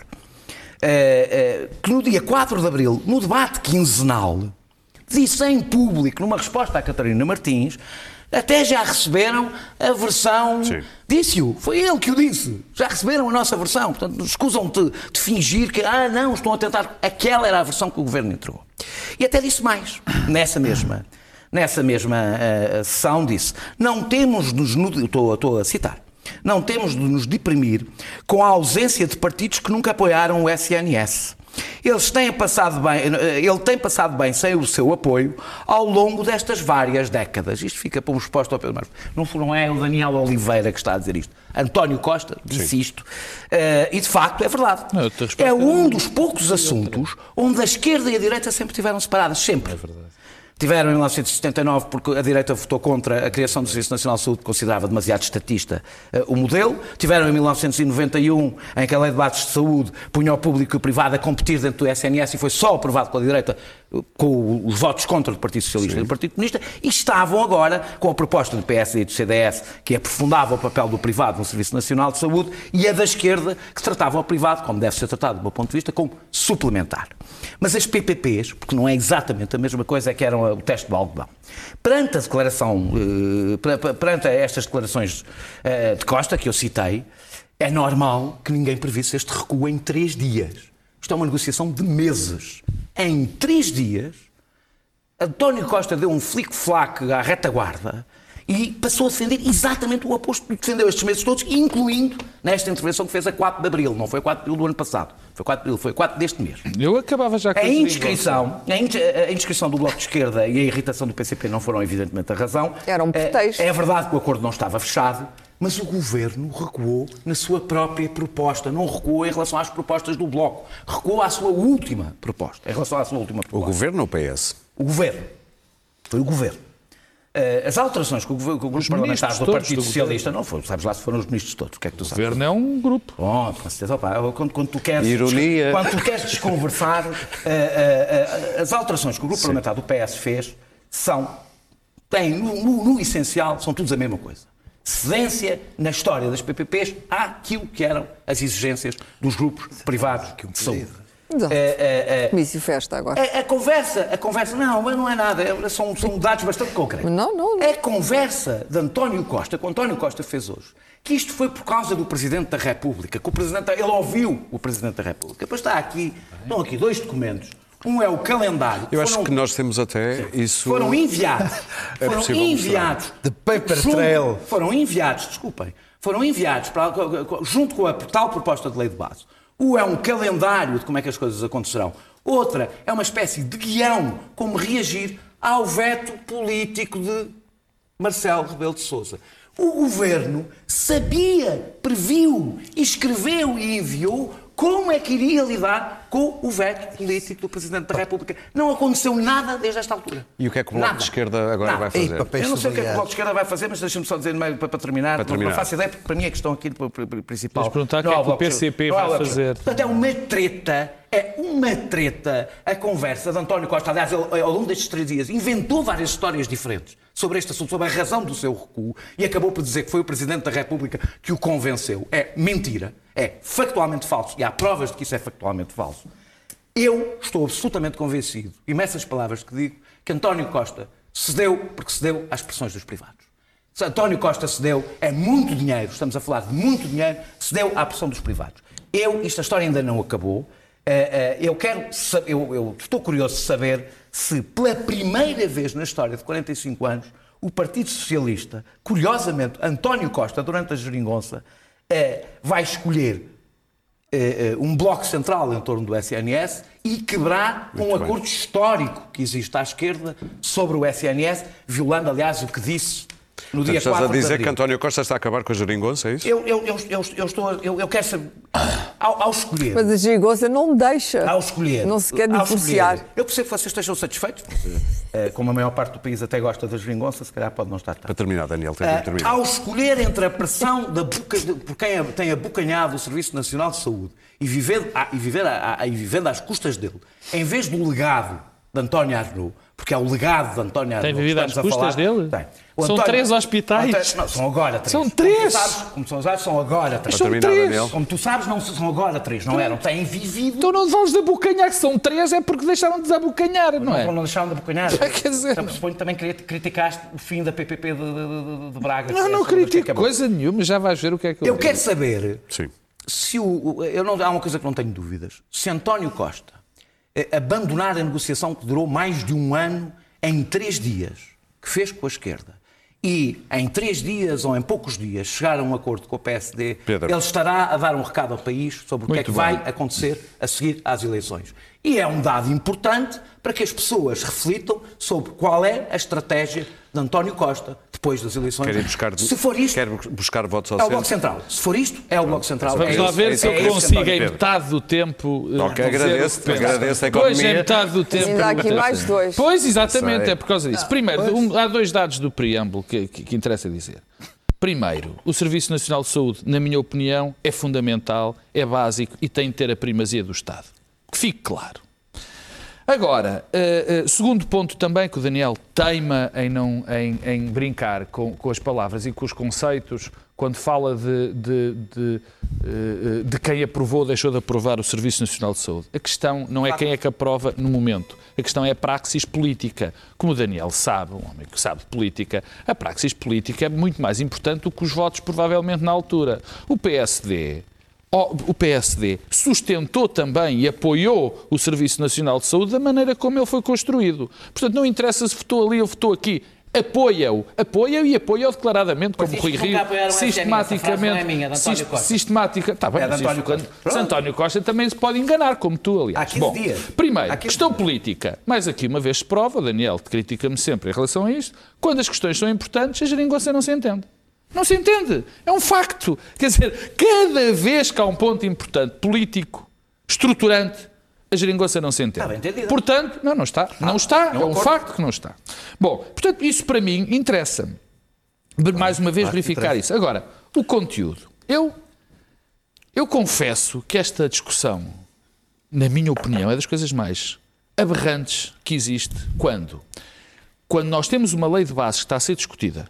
Eh, eh, que no dia 4 de Abril, no debate quinzenal, disse em público, numa resposta à Catarina Martins, até já receberam a versão. Disse-o, foi ele que o disse. Já receberam a nossa versão. Portanto, escusam-te de fingir que, ah, não, estão a tentar. Aquela era a versão que o governo entregou. E até disse mais, nessa mesma, nessa mesma eh, sessão, disse: não temos de nos. Estou, estou a citar. Não temos de nos deprimir com a ausência de partidos que nunca apoiaram o SNS. Eles têm passado bem, ele tem passado bem sem o seu apoio ao longo destas várias décadas. Isto fica para um resposta ao Pedro Marcos. Não, não é o Daniel Oliveira que está a dizer isto. António Costa disse isto. Eh, e de facto é verdade. Não, é é um dos poucos assuntos onde a esquerda e a direita sempre estiveram separadas. Sempre. É verdade. Tiveram em 1979 porque a direita votou contra a criação do Serviço Nacional de Saúde, considerava demasiado estatista eh, o modelo. Tiveram em 1991, em que a lei de debates de saúde punha o público e o privado a competir dentro do SNS e foi só aprovado pela direita com os votos contra do Partido Socialista e do Partido Comunista. E estavam agora com a proposta do PS e do CDS, que aprofundava o papel do privado no Serviço Nacional de Saúde, e a da esquerda, que tratava o privado, como deve ser tratado do meu ponto de vista, como suplementar. Mas as PPPs, porque não é exatamente a mesma coisa, é que eram o teste do algodão. Perante a declaração, eh, per- per- perante estas declarações eh, de Costa, que eu citei, é normal que ninguém previsse este recuo em três dias. Isto é uma negociação de meses. Em três dias, António Costa deu um flic-flac à retaguarda e passou a defender exatamente o oposto do que defendeu estes meses todos, incluindo nesta intervenção que fez a 4 de Abril. Não foi 4 de Abril do ano passado, foi 4 de Abril, foi 4 deste mês. Eu acabava já com A indiscrição, a indiscrição do Bloco de Esquerda e a irritação do PCP não foram evidentemente a razão. Era um pretexto. É, é verdade que o acordo não estava fechado, mas o Governo recuou na sua própria proposta, não recuou em relação às propostas do Bloco, recuou à sua última proposta, em relação à sua última O proposta. governo ou o PS? O Governo. Foi o Governo. Eh, As alterações que o, governo- que o grupo Os parlamentar ministros do Partido do Socialista não foram, sabes lá se foram os ministros todos, o que é que tu O sabes? governo é um grupo. Bom, com certeza. Opa, quando, quando tu queres, Ironia. Quando tu queres desconversar, eh, eh, as alterações que o grupo parlamentar do PS fez são, têm, no, no- no essencial, são todos a mesma coisa. Cedência na história das PPPs àquilo que eram as exigências dos grupos privados de saúde. Exato. Eh, eh, eh, Comício festa agora. a, a conversa, a conversa, não, mas não é nada, é- são, são dados bastante concretos. Não, não, não. A conversa de António Costa, que o António Costa fez hoje, que isto foi por causa do Presidente da República, que o Presidente, ele ouviu o Presidente da República. Depois está aqui, estão aqui dois documentos. Um é o calendário. Eu acho Foram- que nós temos até isso. foram enviados. É foram enviados. The paper junto- trail. Foram enviados, desculpem. Foram enviados para, junto com a tal proposta de lei de base. Um é um calendário de como é que as coisas acontecerão. Outra é uma espécie de guião como reagir ao veto político de Marcelo Rebelo de Sousa. O governo sabia, previu, escreveu e enviou como é que iria lidar com o veto político do Presidente da República. Não aconteceu nada desde esta altura. E o que é que o Bloco Nada. de Esquerda agora Nada. vai fazer? Ei, Eu não sei o que é que o. Bloco de Esquerda vai fazer, mas deixa-me só dizer no meio para, para terminar. Para Não- terminar. Não faço ideia, porque para mim a questão aqui pr- pr- principal. Vais perguntar o que não é o que o. PCP Não é vai Esquerda. fazer. Portanto, é uma treta, é uma treta a conversa de António Costa. Aliás, ele, ao longo destes três dias, inventou várias histórias diferentes sobre este assunto, sobre a razão do seu recuo, e acabou por dizer que foi o Presidente da República que o convenceu. É mentira, é factualmente falso, e há provas de que isso é factualmente falso. Eu estou absolutamente convencido, e nessas palavras que digo, que António Costa cedeu porque cedeu às pressões dos privados. Se António Costa cedeu, é muito dinheiro, estamos a falar de muito dinheiro, cedeu à pressão dos privados. Eu, esta história ainda não acabou, eh, eh, eu quero, eu, eu estou curioso de saber se pela primeira vez na história de 45 anos, o Partido Socialista, curiosamente, António Costa, durante a geringonça, eh, vai escolher eh, eh, um bloco central em torno do SNS e quebrar um bem. acordo histórico que existe à esquerda sobre o SNS, violando, aliás, o que disse no dia Estás 4 a dizer que. António Costa está a acabar com a geringonça, é isso? Eu, eu, eu, eu, eu estou, eu, eu quero saber, ao, ao escolher... Mas a geringonça não me deixa. Ao escolher. Não se quer divorciar. Eu percebo que vocês estejam satisfeitos, eh, como a maior parte do país até gosta da geringonça, se calhar pode não estar tanto. Para terminar, Daniel, tens de Ah, terminar. ao escolher entre a pressão da boca, de, por quem tem abocanhado o Serviço Nacional de Saúde e, viver, a- e, viver a- a- e vivendo às custas dele, em vez do legado de António Arnaud, porque é o legado de António que vivido às estamos a custas falar, dele? Tem. O São três hospitais? António- não, são agora três. São Como tu três? sabes- Como sabes, são agora três. São três. Como tu sabes, não são agora três, não eram. Têm vivido. Então não vamos abocanhar, que são três, é porque deixaram de desabocanhar, não é? Não deixaram de abocanhar. Quer dizer, Então, não. suponho que também cri- criticaste o fim da PPP de, de- de- de Braga. Não, é não critico coisa nenhuma, já vais ver o que é que eu Eu quero saber Sim. se o. Eu não, há uma coisa que não tenho dúvidas. Se António Costa abandonar a negociação que durou mais de um ano em três dias, que fez com a esquerda, e em três dias ou em poucos dias chegar a um acordo com o PSD, Pedro. ele estará a dar um recado ao país sobre o que é que bem. vai acontecer a seguir às eleições. E é um dado importante para que as pessoas reflitam sobre qual é a estratégia de António Costa depois das eleições. Quer ir buscar, Se for isto, quer buscar votos ao é o Bloco? Central. Se for isto, é o Bloco Central. Vamos É lá isso, ver é se eu é consigo em metade do tempo. eh, Ok, agradeço, agradeço a Pois, economia. em metade do tempo. Ainda há aqui mais dois. Pois, exatamente, Sei. é por causa disso. Primeiro, um- há dois dados do preâmbulo que, que- que interessa dizer. Primeiro, o Serviço Nacional de Saúde, na minha opinião, é fundamental, é básico e tem de ter a primazia do Estado. Que fique claro. Agora, eh, eh, segundo ponto também que o Daniel teima em, não, em, em brincar com, com as palavras e com os conceitos quando fala de, de, de, eh, de quem aprovou ou deixou de aprovar o Serviço Nacional de Saúde. A questão não é quem é que aprova no momento. A questão é a praxis política. Como o Daniel sabe, um homem que sabe de política, a praxis política é muito mais importante do que os votos, provavelmente, na altura. O PSD o PSD sustentou também e apoiou o Serviço Nacional de Saúde da maneira como ele foi construído. Portanto, não interessa se votou ali ou votou aqui. Apoia-o, apoia-o e apoia-o declaradamente, como Rui Rio, frase sistematicamente. não é minha, é de António sis- Costa. sistemática. Está bem, É de mas António Costa. se Pronto. António Costa também se pode enganar, como tu, aliás. Há 15 Bom, dias. primeiro, Há 15 questão dias. política. Mais aqui uma vez se prova, Daniel critica-me sempre em relação a isto, quando as questões são importantes, a geringonça não se entende. Não se entende. É um facto. Quer dizer, cada vez que há um ponto importante, político, estruturante, a geringonça não se entende. Está bem entendido. Portanto, não, não está. Não está. é um É um acordo. facto que não está. Bom, portanto, isso para mim interessa-me. Mais uma vez verificar isso. Agora, o conteúdo. Eu, eu confesso que esta discussão, na minha opinião, é das coisas mais aberrantes que existe quando quando nós temos uma lei de base que está a ser discutida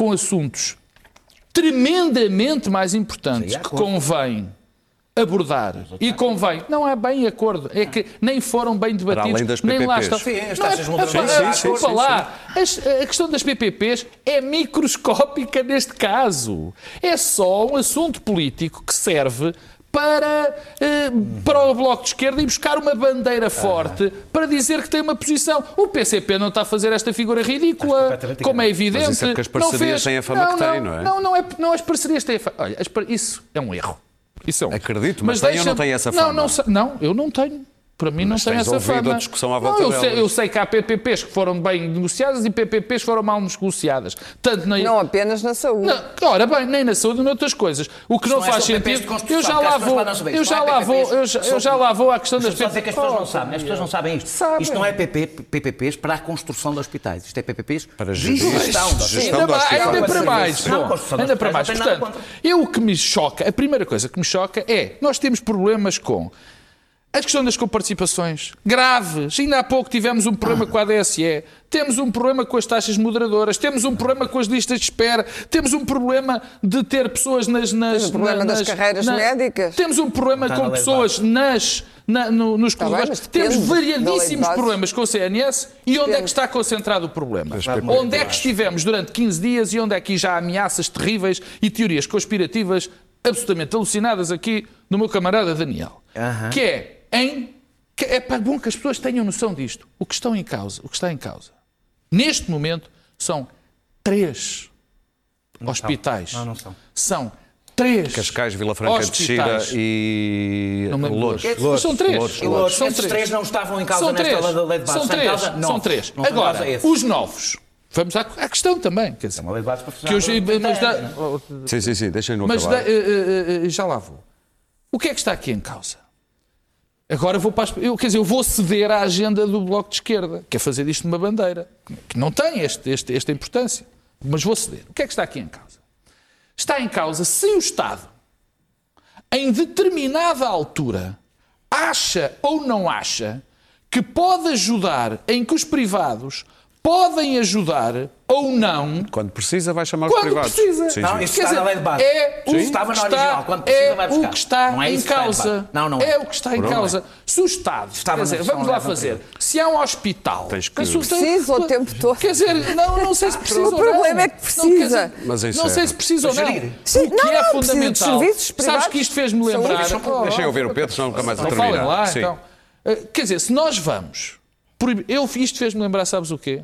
com assuntos tremendamente mais importantes que convém abordar e convém, não é bem acordo, é que nem foram bem debatidos, além das nem lá estão. Sim, Não é- Sim, sim, lá, a questão das PPPs é microscópica neste caso. É só um assunto político que serve para, eh, para o Bloco de Esquerda e buscar uma bandeira forte para dizer que tem uma posição. O PCP não está a fazer esta figura ridícula, como é evidente. Mas isso é porque as Não parcerias fez. têm a fama que têm, não é? Não, não, é, não as parcerias têm a fama. Olha, isso é um erro. Isso é um erro. Acredito, mas tem ou não tem essa fama? Não, não, não, eu não tenho. Para mim não Mas tem tens essa fama. a discussão à Não, volta eu, sei, eu sei que há PPPs que foram bem negociadas e PPPs que foram mal negociadas. Tanto na, Não apenas na saúde. não, ora bem, nem na saúde nem noutras coisas. O que não, não é faz de sentido. Eu já lá pessoas vou, eu não já é lá vou, PPPs, eu já, são- eu já lá vou à questão das só dizer que as pessoas não sabem, as pessoas não sabem isto. Sabem. Isto não é PP, PPPs para a construção de hospitais. Isto é PPPs Para de gestão de hospitais. gestão Ainda, ainda para mais. Não, ainda para mais. não tem Portanto, eu o que me choca, a primeira coisa que me choca é nós temos problemas com a questão das coparticipações graves. Ainda há pouco tivemos um problema com a ADSE, temos um problema com as taxas moderadoras, temos um problema com as listas de espera, temos um problema de ter pessoas nas. nas Temos um problema na- das nas- carreiras na- médicas. Temos um problema Está com pessoas nas. na- no- nos bem, corredores. temos variadíssimos base. problemas com o CNS e onde é que está concentrado o problema? Onde é que estivemos durante 15 dias e onde é que já há ameaças terríveis e teorias conspirativas absolutamente alucinadas aqui do meu camarada Daniel? Que é em. Que é para bom que as pessoas tenham noção disto. O que estão em causa, o que está em causa, neste momento, são três hospitais. Não, não são. São três. Cascais, Vila Franca de Xira e Não outros. São três. E outros, São esses três não estavam em causa São nesta três. lei lei de base. São três. causa? São Não. três. Não Agora, os novos. Vamos à, à questão também. Quer dizer, Uma lei de base para que eu, mas da- Sim, sim, sim, deixem-no mas acabar. da- eh, eh, eh, já lá vou. O que é que está aqui em causa? Agora vou para as, eu, quer dizer, eu vou ceder à agenda do Bloco de Esquerda, que é fazer disto uma bandeira, que não tem este, este- esta importância. Mas vou ceder. O que é que está aqui em causa? Está em causa se o Estado, em determinada altura, acha ou não acha que pode ajudar em que os privados podem ajudar ou não Quando precisa, vai chamar os quando privados. precisa. Sim, Não, isso Quer está na lei de base. É o Estava está, original, quando precisa, é vai o buscar. que está Não é em isso que está em causa. Não, não é. é o que está em é. causa. Se o Estado, Estava quer na dizer, vamos lá fazer. Se há um hospital, Tens que- mas se Precisa o tempo todo. Quer dizer, não, não sei se precisa O ou não. problema é que precisa. dizer, Mas isso não é- sei se precisa ou não. O que não, é fundamental. serviços Sabes que isto fez-me lembrar. Deixem ouvir o Pedro, senão nunca mais a não falem terminar. lá, então. Uh, Quer dizer, se nós vamos. Eu, isto fez-me lembrar, sabes o quê?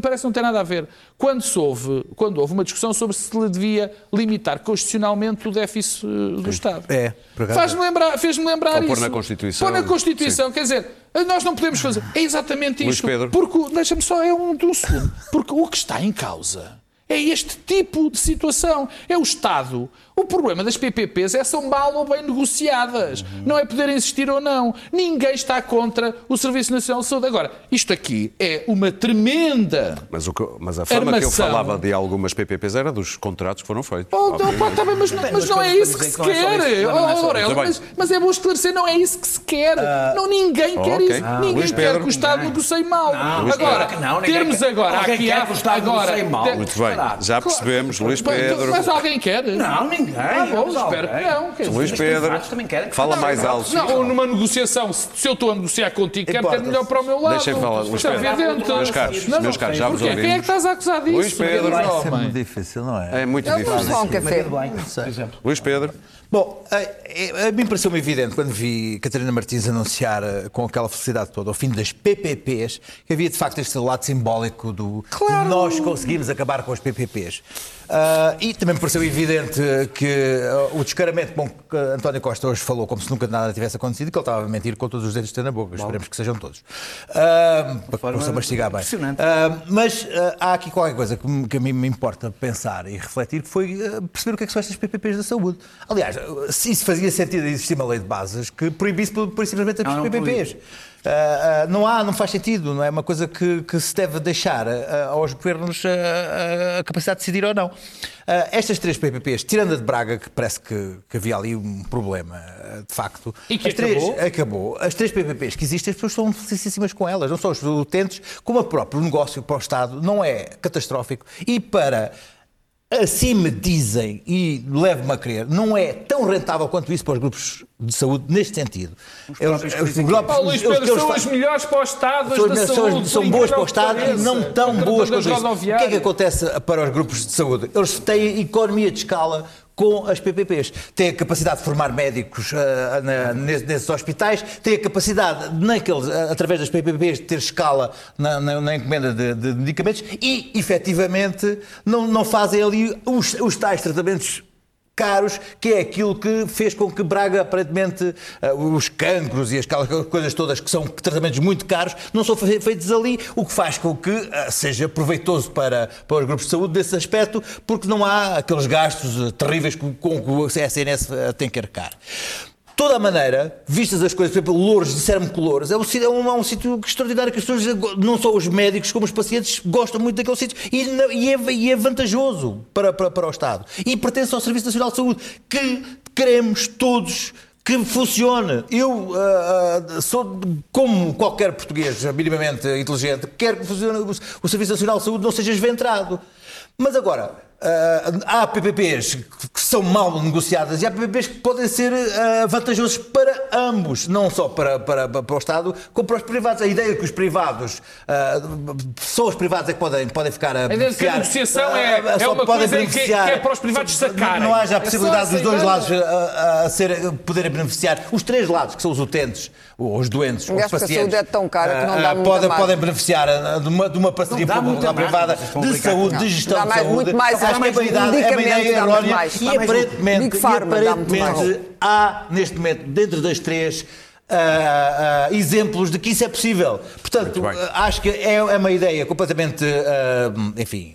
Parece que não tem nada a ver. Quando, houve, quando houve uma discussão sobre se lhe devia limitar constitucionalmente o déficit uh, do Estado. É, Faz-me lembrar, fez-me lembrar Ou pôr isso. na Constituição. Pôr na Constituição, quer dizer, nós não podemos fazer. É exatamente Luís isto. Pedro. Porque, deixa-me só, é um, um segundo. Porque o que está em causa é este tipo de situação. É o Estado. O problema das PPPs é são mal ou bem negociadas. Não é poder insistir ou não. Ninguém está contra o Serviço Nacional de Saúde. Agora, isto aqui é uma tremenda. Mas, o que- mas a forma que eu Armação. falava de algumas PPPs era dos contratos que foram feitos. Oh, não, Obviamente. pá, tá bem, mas, não- mas não é isso que se não é quer. não é Oh, Aurélio, mas, mas é bom esclarecer, não é isso que se quer. não, ninguém quer ok. isso. Ah, ninguém Luís quer que o Estado negocie mal. Luís agora. Não, termos quer. agora aqui quer que o Estado agora, negocie mal. Muito bem, Caralho. já percebemos, Luís Mas- Pedro. Mas alguém quer? Não, ninguém. Ah, bom, espero que alguém. não. quer Luís Pedro, também querem que fala não, mais não, alto. Não, ou numa negociação, se se eu estou a negociar contigo, quero ter Importa-se. melhor para o meu lado. Deixem falar, Luís é Pedro. evidente. Meus caros, Não, meus caros, já vos porquê? Quem é que ouvimos. estás a acusar disso? Luís Pedro. homem? muito difícil, não é? É muito Vamos difícil. lá um café. Luís Pedro, Bom, a, a mim pareceu-me evidente quando vi Catarina Martins anunciar eh, com aquela felicidade toda, ao fim das PPPs, que havia de facto este lado simbólico do de nós conseguimos acabar com as PPPs. Ah, e também me pareceu evidente que ah, o descaramento com que António Costa hoje falou, como se nunca nada tivesse acontecido, que ele estava a mentir com todos os dedos que tem na boca. Esperemos que sejam todos. Ah, para que possa mastigar bem. mas há aqui qualquer coisa que, me- que a mim me importa pensar e refletir, que foi perceber o que é que são estas PPPs da saúde. Aliás, se isso fazia sentido existir uma lei de bases que proibisse por, por simplesmente as Não, não Ah, ah, não há, não faz sentido, não é uma coisa que, que se deve deixar ah, aos governos a capacidade de decidir ou não. Estas três PPPs, tirando a de Braga, que parece que, que havia ali um problema, de facto. E que as três, acabou? acabou. As três PPPs que existem, as pessoas estão felicíssimas com elas, não só os utentes, como o próprio negócio para o Estado não é catastrófico. E para, assim me dizem, e levo-me a crer, não é tão rentável quanto isso para os grupos de saúde neste sentido. Eles- os grupos- Luís eles- Pedro, eles são as melhores para o Estado, são, da são- saúde. são boas para o Estado e não tão boas quanto isso. O que é que acontece para os grupos de saúde? Eles têm economia de escala com as PPPs. Têm a capacidade de formar médicos ah, na- nes- nesses hospitais, têm a capacidade, naqueles, ah, através das PPPs, de ter escala na, na- na encomenda de, de medicamentos e, efetivamente, não, não fazem ali os, os tais tratamentos caros, que é aquilo que fez com que Braga, aparentemente, eh, os cancros e as coisas todas que são tratamentos muito caros, não são fe- feitos ali, o que faz com que eh, seja proveitoso para, para os grupos de saúde desse aspecto, porque não há aqueles gastos eh, terríveis com, com que o SNS tem que arcar. Toda a maneira, vistas as coisas, por exemplo, Louros, disseram-me que Louros é um, é um, é um sítio extraordinário que as pessoas, não só os médicos como os pacientes, gostam muito daquele sítio e, e é, e é vantajoso para, para, para o Estado. E pertence ao Serviço Nacional de Saúde, que queremos todos que funcione. Eu ah, ah, sou, como qualquer português minimamente inteligente, quero que funcione, o Serviço Nacional de Saúde não seja esventrado. Mas agora, ah, há PPPs que são mal negociadas e há PPPs que podem ser ah, vantajosos para ambos, não só para, para, para o Estado, como para os privados. A ideia que os privados, só os privados é que podem, podem ficar a A ideia de que a negociação é- é só uma podem coisa que- beneficiar. que é para os privados sacarem. Não haja a É possibilidade essa dos dois lados a, a ser, poderem beneficiar. Os três lados, que são os utentes, os doentes, os a pacientes. saúde é tão cara que não dá muita podem, podem beneficiar de uma, de uma parceria Não público-privada de saúde, Não. de gestão Dá de saúde. muito mais- Acho que é uma medicamento ideia, é uma ideia errónea e aparentemente, Big e aparentemente há, neste momento, dentro das três, ah, ah, exemplos de que isso é possível. Portanto, ah, acho que é, é uma ideia completamente, ah, enfim,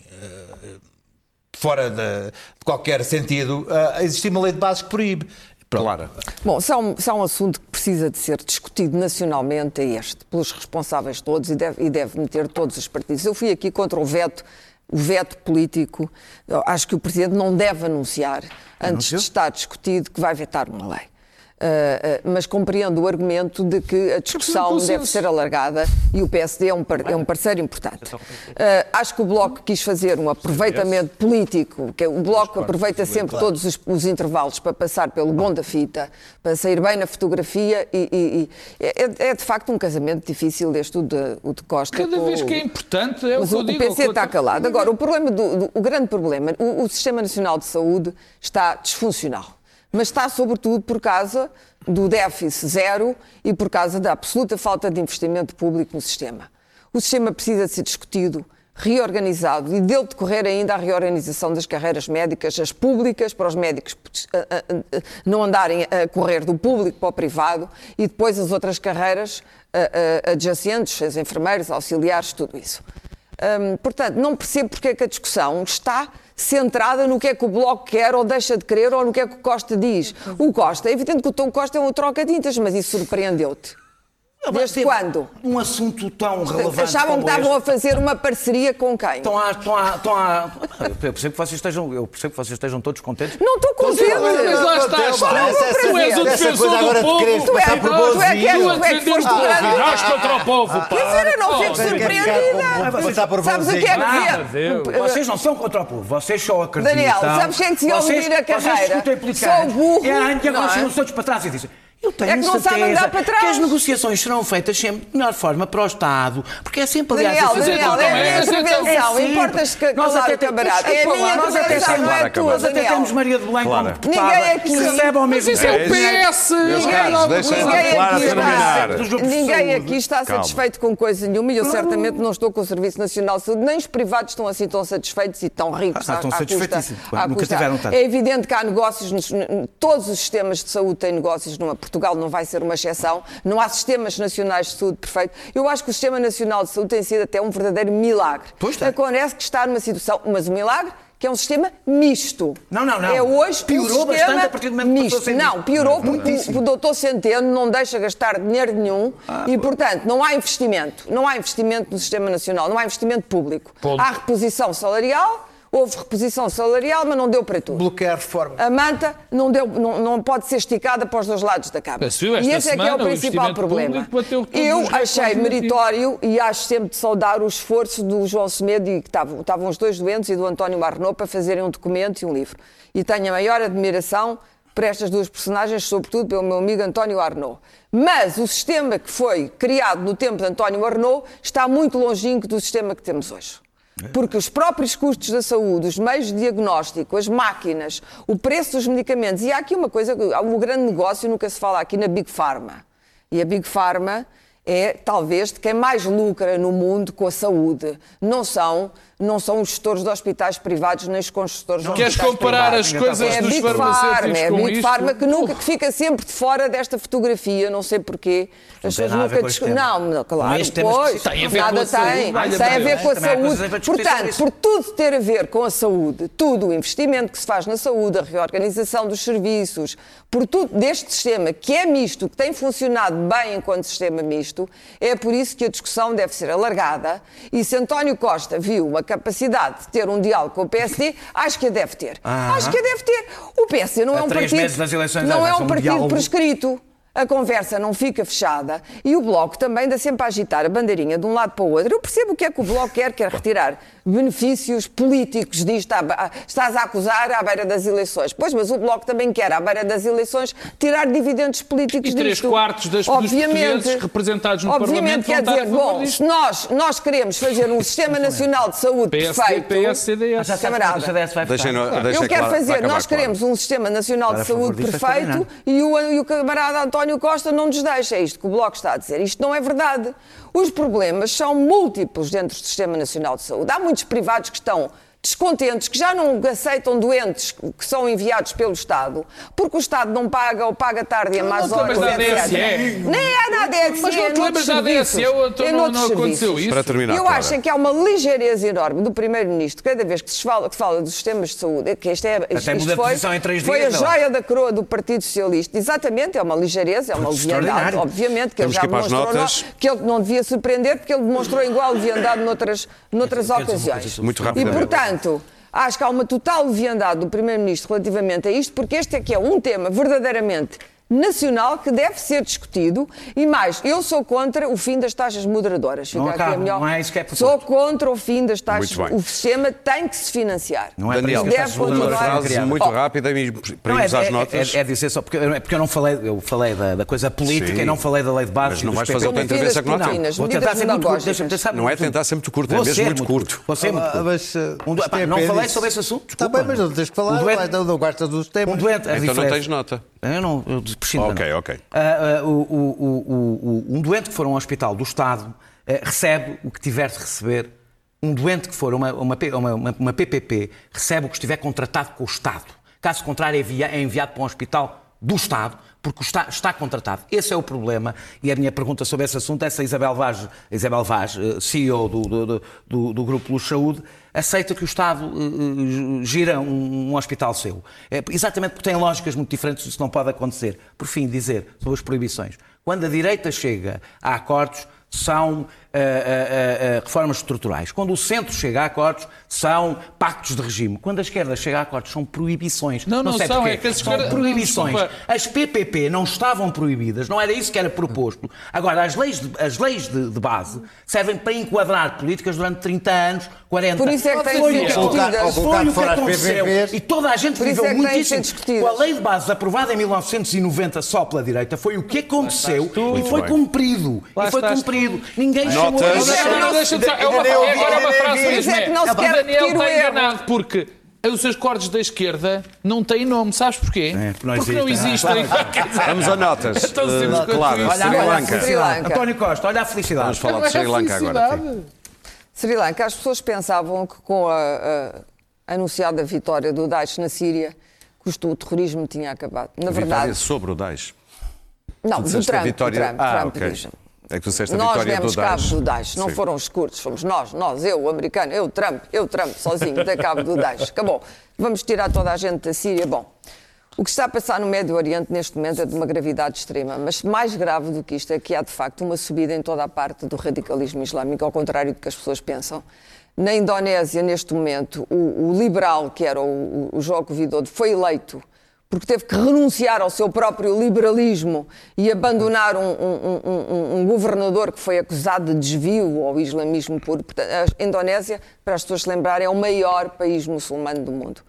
fora de, de qualquer sentido, existir uma lei de bases que proíbe. Pronto. Clara. Bom, se há, um, se há um assunto que precisa de ser discutido nacionalmente é este, pelos responsáveis todos e deve, e deve meter todos os partidos. Eu fui aqui contra o veto, o veto político. Acho que o Presidente não deve anunciar, antes de estar discutido, que vai vetar uma lei. Ah, mas compreendo o argumento de que a discussão deve ser alargada e o PSD é um, par- é um parceiro importante. Ah, acho que o Bloco quis fazer um aproveitamento político, que é- o Bloco aproveita sempre todos os, os intervalos para passar pelo bom da fita, para sair bem na fotografia e, e- e é, é de facto um casamento difícil este, o de, o de Costa. Cada com vez que é importante, é o mas que o, eu o digo. PC o que está calado. Agora, o, problema do, do- o grande problema, o, o Sistema Nacional de Saúde está disfuncional. Mas está, sobretudo, por causa do déficit zero e por causa da absoluta falta de investimento público no sistema. O sistema precisa ser discutido, reorganizado e dele decorrer ainda a reorganização das carreiras médicas, as públicas, para os médicos ah, ah, ah, não andarem a correr do público para o privado e depois as outras carreiras adjacentes, as enfermeiras, auxiliares, tudo isso. Hum, portanto, não percebo porque é que a discussão está centrada no que é que o Bloco quer ou deixa de querer ou no que é que o Costa diz. O Costa, é evidente que o Tom Costa é um troca-tintas, mas isso surpreendeu-te. Desde quando? Um assunto tão relevante Achavam que estavam a este. fazer uma parceria com quem? Estão a, estão a, estão a... Eu percebo que vocês estejam, eu percebo que vocês estejam todos contentes. Não estou contente. Mas lá está, Essa- está. essa- Tu és o defensor do povo. Tu é- tu é que és- é que foste a o grande- viraste contra o povo. Quer dizer, eu não fico Oh, surpreendida. Sabes o que é. Ah, que Vocês não são contra o povo, vocês só acreditam. Daniel, sabes quem é que se ia Vocês- ouvir a carreira? Vocês discutem politicamente. Só burro, E agora não é? todos para trás e dizem. Eu tenho É que não certeza andar para trás. que as negociações serão feitas sempre de melhor forma para o Estado, porque é sempre, aliás, Daniel, assim Daniel, é a minha Mas então- intervenção. É. Importas que Nós até camarada. É a temos- minha nós até temos- não é tua, Nós até temos Maria de Belém Claro. como deputada, Ninguém aqui- que recebe ao mesmo Mas isso é o tempo PS. Meus caros, deixem Ninguém Clara aqui terminar. Ninguém está satisfeito com coisa nenhuma e eu certamente não estou com o Serviço Nacional de Saúde, nem os privados estão assim tão satisfeitos e tão ricos. Ah, à- estão satisfeitíssimos. custa- Nunca tiveram tanto. É evidente que há negócios, todos os sistemas de saúde têm negócios, numa, Portugal não vai ser uma exceção, não há sistemas nacionais de saúde perfeito. Eu acho que o Sistema Nacional de Saúde tem sido até um verdadeiro milagre. Pois tem. Acontece que está numa situação, mas um milagre que é um sistema misto. Não, não, não. É hoje Piorou um bastante a partir do momento que misto. ser Não, piorou porque o doutor Centeno não deixa gastar dinheiro nenhum Ah, e, portanto, não há investimento. Não há investimento no Sistema Nacional, não há investimento público. Ponto. Há reposição salarial, houve reposição salarial, mas não deu para tudo. Bloquear a reforma. A manta não, deu, não, não pode ser esticada para os dois lados da Câmara. E esse é que é semana o o principal investimento problema. Eu achei meritório e acho sempre de saudar o esforço do João Semedo e que estavam, estavam os dois doentes e do António Marrenaud para fazerem um documento e um livro. E tenho a maior admiração por estas duas personagens, sobretudo pelo meu amigo António Arnaud. Mas o sistema que foi criado no tempo de António Arnaud está muito longínquo do sistema que temos hoje. Porque os próprios custos da saúde, os meios de diagnóstico, as máquinas, o preço dos medicamentos. E há aqui uma coisa, há um grande negócio, nunca se fala aqui na Big Pharma. E a Big Pharma é talvez de quem mais lucra no mundo com a saúde. Não são, não são os gestores de hospitais privados nem os construtores de Queres hospitais comparar privados. as coisas É a dos Big Pharma, é a Big? Pharma que nunca que fica sempre de fora desta fotografia, não sei porquê. As pessoas nunca discutem. Não, não, claro, este pois. Tem a ver nada com a saúde. tem, tem a ver com a saúde. sobre Portanto, por tudo ter a ver com a saúde, tudo o investimento que se faz na saúde, a reorganização dos serviços, por tudo deste sistema que é misto, que tem funcionado bem enquanto sistema misto, é por isso que a discussão deve ser alargada e se António Costa viu uma capacidade de ter um diálogo com o PSD, acho que a deve ter. Aham. Acho que a deve ter. O PSD não é um partido, meses das eleições não é um partido prescrito. A conversa não fica fechada e o Bloco também anda sempre a agitar a bandeirinha de um lado para o outro. Eu percebo o que é que o Bloco quer, quer retirar benefícios políticos disto. à be- Estás a acusar à beira das eleições. Pois, mas o Bloco também quer, à beira das eleições, tirar dividendos políticos E três disto. quartos das- dos portugueses representados no obviamente, Parlamento quer dizer, bom, se nós, nós queremos fazer um Sistema Nacional de Saúde PSD, perfeito... PS, CDS. Já sabes Camarada. CDS vai deixem Eu quero fazer, nós claro. queremos um sistema nacional de favor saúde é perfeito e o, e o camarada António Costa não nos deixa. É isto que o Bloco está a dizer. Isto não é verdade. Os problemas são múltiplos dentro do Sistema Nacional de Saúde. Há muitos privados que estão descontentes, que já não aceitam doentes que são enviados pelo Estado, porque o Estado não paga ou paga tarde e a te horas, etc. ADSE? Nem é na ADSE, Mas não é te lembras da então É não- não aconteceu isso? Para terminar, Eu acho que há uma ligeireza enorme do Primeiro-Ministro, cada vez que se fala, que fala dos sistemas de saúde, que isto é, isto muda de foi, posição em três foi dias, a não joia da coroa do Partido Socialista. Exatamente, é uma ligeireza, é uma leviandade, obviamente, que Temos ele já demonstrou não- que ele não devia surpreender, porque ele demonstrou igual leviandade noutras, noutras ocasiões. Muito E, rapidamente. Portanto, acho que há uma total leviandade do Primeiro-Ministro relativamente a isto, porque este é que é um tema verdadeiramente nacional que deve ser discutido e mais, eu sou contra o fim das taxas moderadoras. Fica Não aqui a acaba, minha- não é isso que é proposto. Sou contra o fim das taxas. Muito. O sistema tem que se financiar. Não é Daniel, Deve continuar. foram frase muito Oh. rápida e Não, para irmos às é, notas. é- é dizer só, porque, é porque eu não falei, eu falei da, da coisa política Sim. e não falei da lei de base. Mas não vais fazer outra intervenção que não tem. Vou tentar ser muito curto, Não é muito tentar ser muito curto, é mesmo muito curto. Ser muito Ah, curto. isto pá, é não falei sobre esse assunto, Está bem, mas não tens que falar, doente- não gostas dos temas. Um doente, é Então não tens nota. Eu não, eu Ok, ok. Ah, ah, o- o- o- um doente que for a um hospital do Estado eh, recebe o que tiver de receber. Um doente que for a uma, uma, uma, uma- PPP recebe o que estiver contratado com o Estado. Caso contrário, é, envia- é enviado para um hospital do Estado, porque está, está contratado. Esse é o problema. E a minha pergunta sobre esse assunto é se a Isabel Vaz, Isabel Vaz CEO do, do, do- do, do Grupo Luz Saúde, aceita que o Estado eh, eh, gira um, um hospital seu. É, exatamente porque tem lógicas muito diferentes, isso não pode acontecer. Por fim, dizer sobre as proibições. Quando a direita chega a acordos, são ah, ah, reformas estruturais. Quando o centro chega a acordos, são pactos de regime. Quando a esquerda chega a acordos, são proibições. Não, não sei são, porquê. é que são esquerda- proibições. Desculpa. As PPP não estavam proibidas, não era isso que era proposto. Agora, as leis de, as leis de, de base servem para enquadrar políticas durante 30 anos, 40 Por isso é que Foi o que- discutidas. Foi o que aconteceu. E toda a gente viveu é muitíssimo. Com a lei de base aprovada em 1990 só pela direita, foi o que aconteceu e foi cumprido. E foi cumprido. Ninguém Notas. é agora só- é uma- frase mesmo. É que não se o quer Daniel está enganado porque os seus cortes da esquerda não têm nome, sabes porquê? É, porque não porque não existem. dizer, Vamos a notas. Então, Uh, claro. Sri olha a Lanka. Sri. Lanka. António Costa, olha a felicidade. Vamos falar de Sri Lanka agora. Sri Lanka, as pessoas pensavam que com a, a anunciada vitória do Daesh na Síria, que o terrorismo tinha acabado. Na Vitória verdade, sobre o Daesh. não, do Trump, vitória- do Trump, Ah, Trump ok. É que tu disseste a Nós vitória demos do cabo do Daesh, não Sim. foram os curtos, fomos nós, nós, eu, o americano, eu, Trump, eu, Trump, sozinho, dei cabo do Daesh. Acabou. Vamos tirar toda a gente da Síria. Bom, o que está a passar no Médio Oriente neste momento é de uma gravidade extrema, mas mais grave do que isto é que há de facto uma subida em toda a parte do radicalismo islâmico, ao contrário do que as pessoas pensam. Na Indonésia, neste momento, o, o liberal, que era o, o, o Joko Widodo, foi eleito porque teve que renunciar ao seu próprio liberalismo e abandonar um, um- um- um- governador que foi acusado de desvio ao islamismo puro. Portanto, a Indonésia, para as pessoas se lembrarem, é o maior país muçulmano do mundo.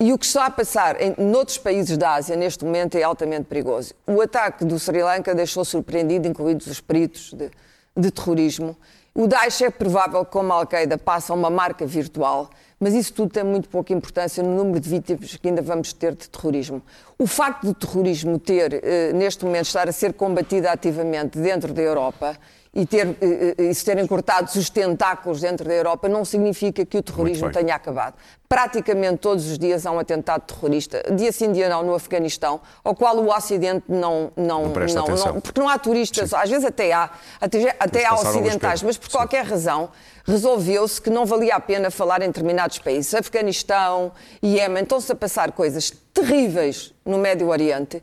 E o que está a passar em noutros países da Ásia neste momento é altamente perigoso. O ataque do Sri Lanka deixou surpreendido, incluídos os peritos de, de terrorismo. O Daesh é provável que, como a Al-Qaeda, passa a uma marca virtual, mas isso tudo tem muito pouca importância no número de vítimas que ainda vamos ter de terrorismo. O facto do terrorismo ter, eh, neste momento, estar a ser combatido ativamente dentro da Europa e, ter, eh, eh, e se terem cortado os tentáculos dentro da Europa não significa que o terrorismo tenha acabado. Praticamente todos os dias há um atentado terrorista, dia sim, dia não, no Afeganistão, ao qual o Ocidente não. não, Não presta atenção. porque não há turistas, às vezes até há, até, até há ocidentais, mas por Sim. qualquer razão resolveu-se que não valia a pena falar em determinados países. Afeganistão, Iémen, estão-se a passar coisas terríveis no Médio Oriente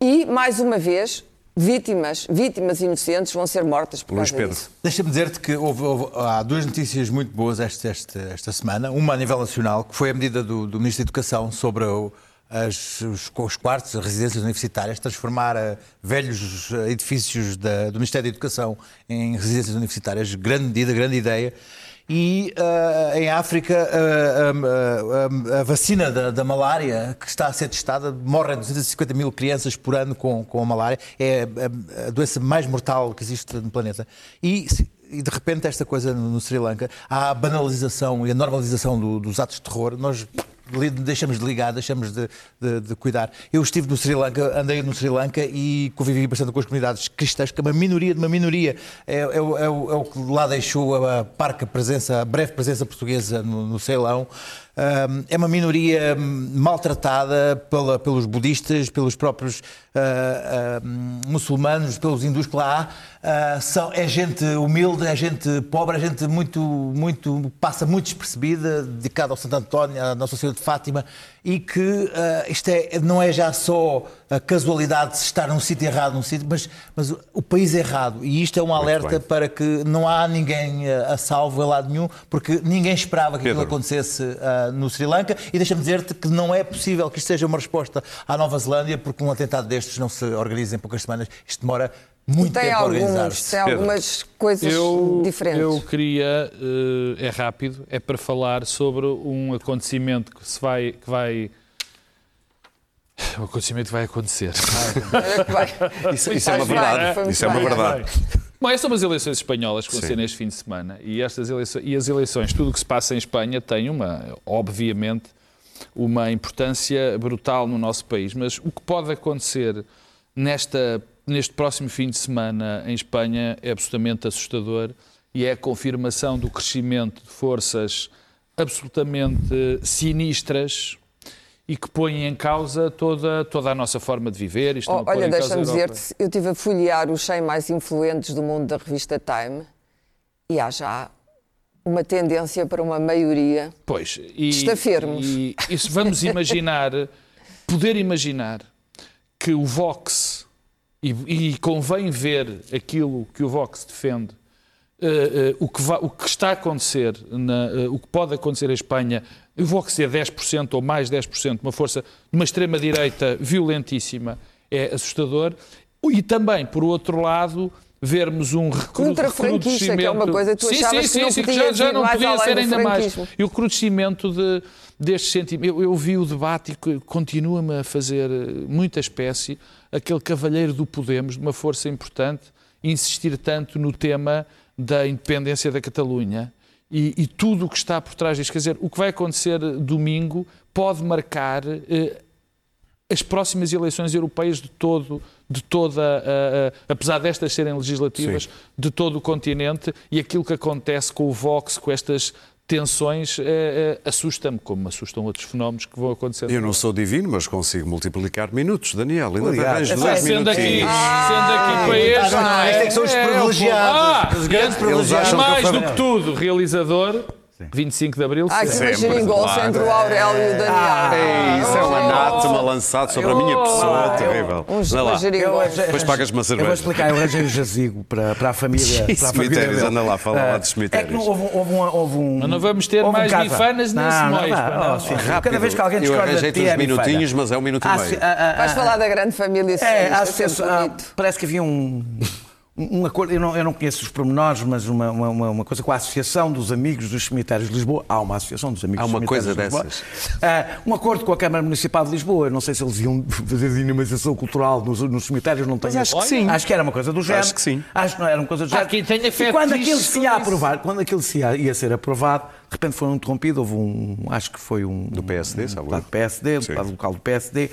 e, mais uma vez, vítimas, vítimas inocentes vão ser mortas por Luís causa Pedro. disso. Deixa-me dizer-te que houve- houve- há duas notícias muito boas esta, esta, esta semana. Uma a nível nacional, que foi a medida do, do Ministro da Educação sobre o- as- os, os quartos, as residências universitárias, transformar eh, velhos eh, edifícios da- do Ministério da Educação em residências universitárias. Grande medida, grande ideia. E eh, em África, eh, a- a- vacina da, da malária que está a ser testada, morrem 250 mil crianças por ano com, com a malária, é a, a doença mais mortal que existe no planeta. E, e de repente, esta coisa no, Sri Lanka, há a banalização e a normalização do- dos atos de terror. Nós deixamos de ligar, deixamos de, de- de cuidar. Eu estive no Sri Lanka, andei no Sri Lanka e convivi bastante com as comunidades cristãs, que é uma minoria de uma minoria. É, é é é o que lá deixou a, parca presença, a breve presença portuguesa no, no Ceilão. É uma minoria maltratada pela- pelos budistas, pelos próprios ah, muçulmanos, pelos hindus que lá há. Ah, são, é gente humilde, é gente pobre, é gente muito, muito passa muito despercebida, dedicada ao Santo António, à Nossa Senhora de Fátima, e que isto é, não é já só a casualidade de estar num sítio errado, num sítio, mas, mas o, país é errado. E isto é um alerta para que não há ninguém a salvo em lado nenhum, porque ninguém esperava que Pedro. aquilo acontecesse ah, no Sri Lanka. E deixa-me dizer-te que não é possível que isto seja uma resposta à Nova Zelândia, porque um atentado destes não se organiza em poucas semanas. Isto demora muito Tem, tempo a alguns, organizar-se. tem Pedro. algumas coisas Eu, diferentes. eu queria, eh, é rápido, é para falar sobre um acontecimento que se vai, que vai, o acontecimento que vai acontecer. Vai. Isso, isso é uma verdade. Isso é uma verdade. Bom, é sobre as eleições espanholas que vão ser neste fim de semana. E, estas eleições, e as eleições, tudo o que se passa em Espanha tem uma, obviamente, uma importância brutal no nosso país. Mas o que pode acontecer nesta, neste próximo fim de semana em Espanha é absolutamente assustador e é a confirmação do crescimento de forças absolutamente sinistras e que põem em causa toda, toda a nossa forma de viver. Isto Oh, não põe olha, deixa-me dizer-te, eu estive a folhear os 100 mais influentes do mundo da revista Time e há já uma tendência para uma maioria. Pois, e, Estafermos. e, se vamos imaginar, poder imaginar que o Vox, e, e convém ver aquilo que o Vox defende, eh, eh, o, que va- o que está a acontecer, na, eh, o que pode acontecer em Espanha, o Vox é 10% ou mais 10%, uma força de uma extrema-direita violentíssima, é assustador. E também, por outro lado, vermos um recru- Contra-franquista, que é uma recrudescimento- coisa que tu sim, achavas sim, que não sim, podia já, já não podia ser ainda mais. E o recrudescimento de, deste sentimento. Eu, eu vi o debate e continua-me a fazer eh, muita espécie aquele cavalheiro do Podemos, de uma força importante, insistir tanto no tema da independência da Catalunha e, e tudo o que está por trás disto. Quer dizer, o que vai acontecer domingo pode marcar eh, as próximas eleições europeias de todo, de toda, a- a- apesar destas serem legislativas, Sim. de todo o continente e aquilo que acontece com o Vox, com estas tensões, eh, assusta-me, como me assustam outros fenómenos que vão acontecer. Eu não sou divino, mas consigo multiplicar minutos, Daniel. Ainda Obrigado. É, dois Sendo aqui, minutinhos. sendo aqui para este, ah, não é? este é que são os É, privilegiados, Ah, os grandes e- privilegiados. Mais do que tudo, realizador, 25 de Abril. Há aqui uma geringonça claro. entre o Aurélio e o Daniel. Ei, isso é um anátema lançado sobre a minha pessoa. Terrível. Um, uma lá. geringonça. Depois pagas uma Eu vou cerveja. explicar, eu arranjei o jazigo para, para a família. Para a Cemitérios, anda lá, fala lá Ah, dos É que cemitérios. não houve, um- houve, um, houve um. Mas não vamos ter um mais caso. bifanas não, pá, oh. Cada vez que alguém Eu discorda de arranjei-te ti uns é minutinhos, mas é um minuto e Ah, meio. ah, ah, Vais ah, falar da grande família É, é ah, parece que havia um, um acordo, eu não, eu não conheço os pormenores, mas uma, uma, uma- coisa com a Associação dos Amigos dos Cemitérios de Lisboa. Há uma Associação dos Amigos Há dos uma Cemitérios coisa de Lisboa. dessas. Ah, um acordo com a Câmara Municipal de Lisboa. Eu não sei se eles iam fazer dinamização cultural nos, nos cemitérios, não tenho. acho que sim. Acho que era uma coisa do género. que sim. Acho que não era uma coisa do género. quem tenha e quando aquilo se ia isso. aprovar, quando aquilo se ia, ia ser aprovado, de repente foi interrompido. Houve um, acho que foi um. Do PSD, um sabe? do PSD, um deputado local do PSD,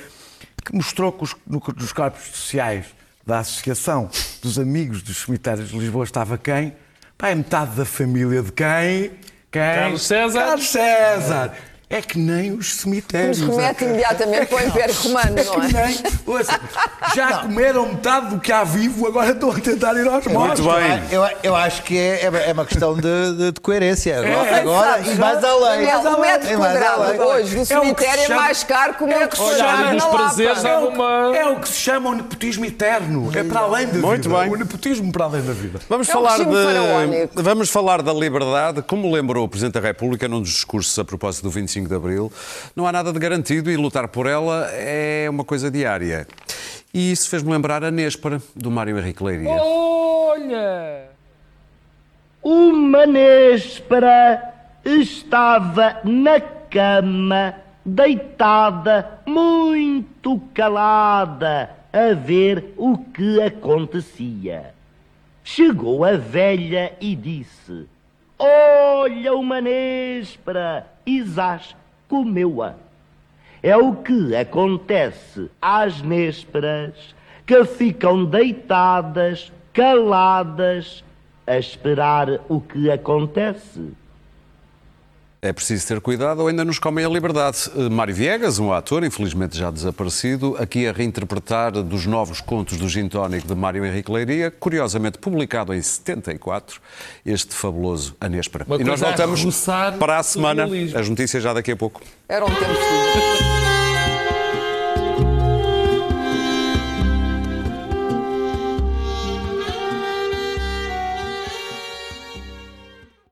que mostrou que os, no, nos corpos sociais da Associação dos Amigos dos Cemitérios de Lisboa estava quem? Pá, é metade da família de quem? Quem? Carlos César. Carlos César. É que nem os cemitérios. Nos remete imediatamente para o Império Romano, É não é? que nem, ouça, já comeram metade do que há vivo, agora estão a tentar ir aos mortos. Muito bem. Eu, eu acho que é, é uma questão de, de- de coerência. Agora, É, agora e mais além. Daniel, o metro mais quadrado além. hoje do É cemitério é chama- mais caro que o é o metro que se quadrado chama- na prazeres uma... É o que se chama o nepotismo eterno. É para além da Muito vida. bem. O nepotismo para além da vida. Vamos É falar de vamos falar da liberdade, como lembrou o Presidente da República num dos discursos a propósito do 25 de Abril, não há nada de garantido e lutar por ela é uma coisa diária. E isso fez-me lembrar a Néspera, do Mário Henrique Leiria. Olha! Uma néspera estava na cama, deitada, muito calada, a ver o que acontecia. Chegou a velha e disse: Olha uma néspera! Zás, comeu-a. É o que acontece às nésperas que ficam deitadas, caladas, a esperar o que acontece. É preciso ter cuidado ou ainda nos comem a liberdade. Eh, Mário Viegas, um ator, infelizmente já desaparecido, aqui a reinterpretar dos novos contos do Gin Tónico de Mário Henrique Leiria, curiosamente publicado em 74, este fabuloso A Néspera. Uma E nós voltamos para a semana. As notícias já daqui a pouco. Era um tempo feliz.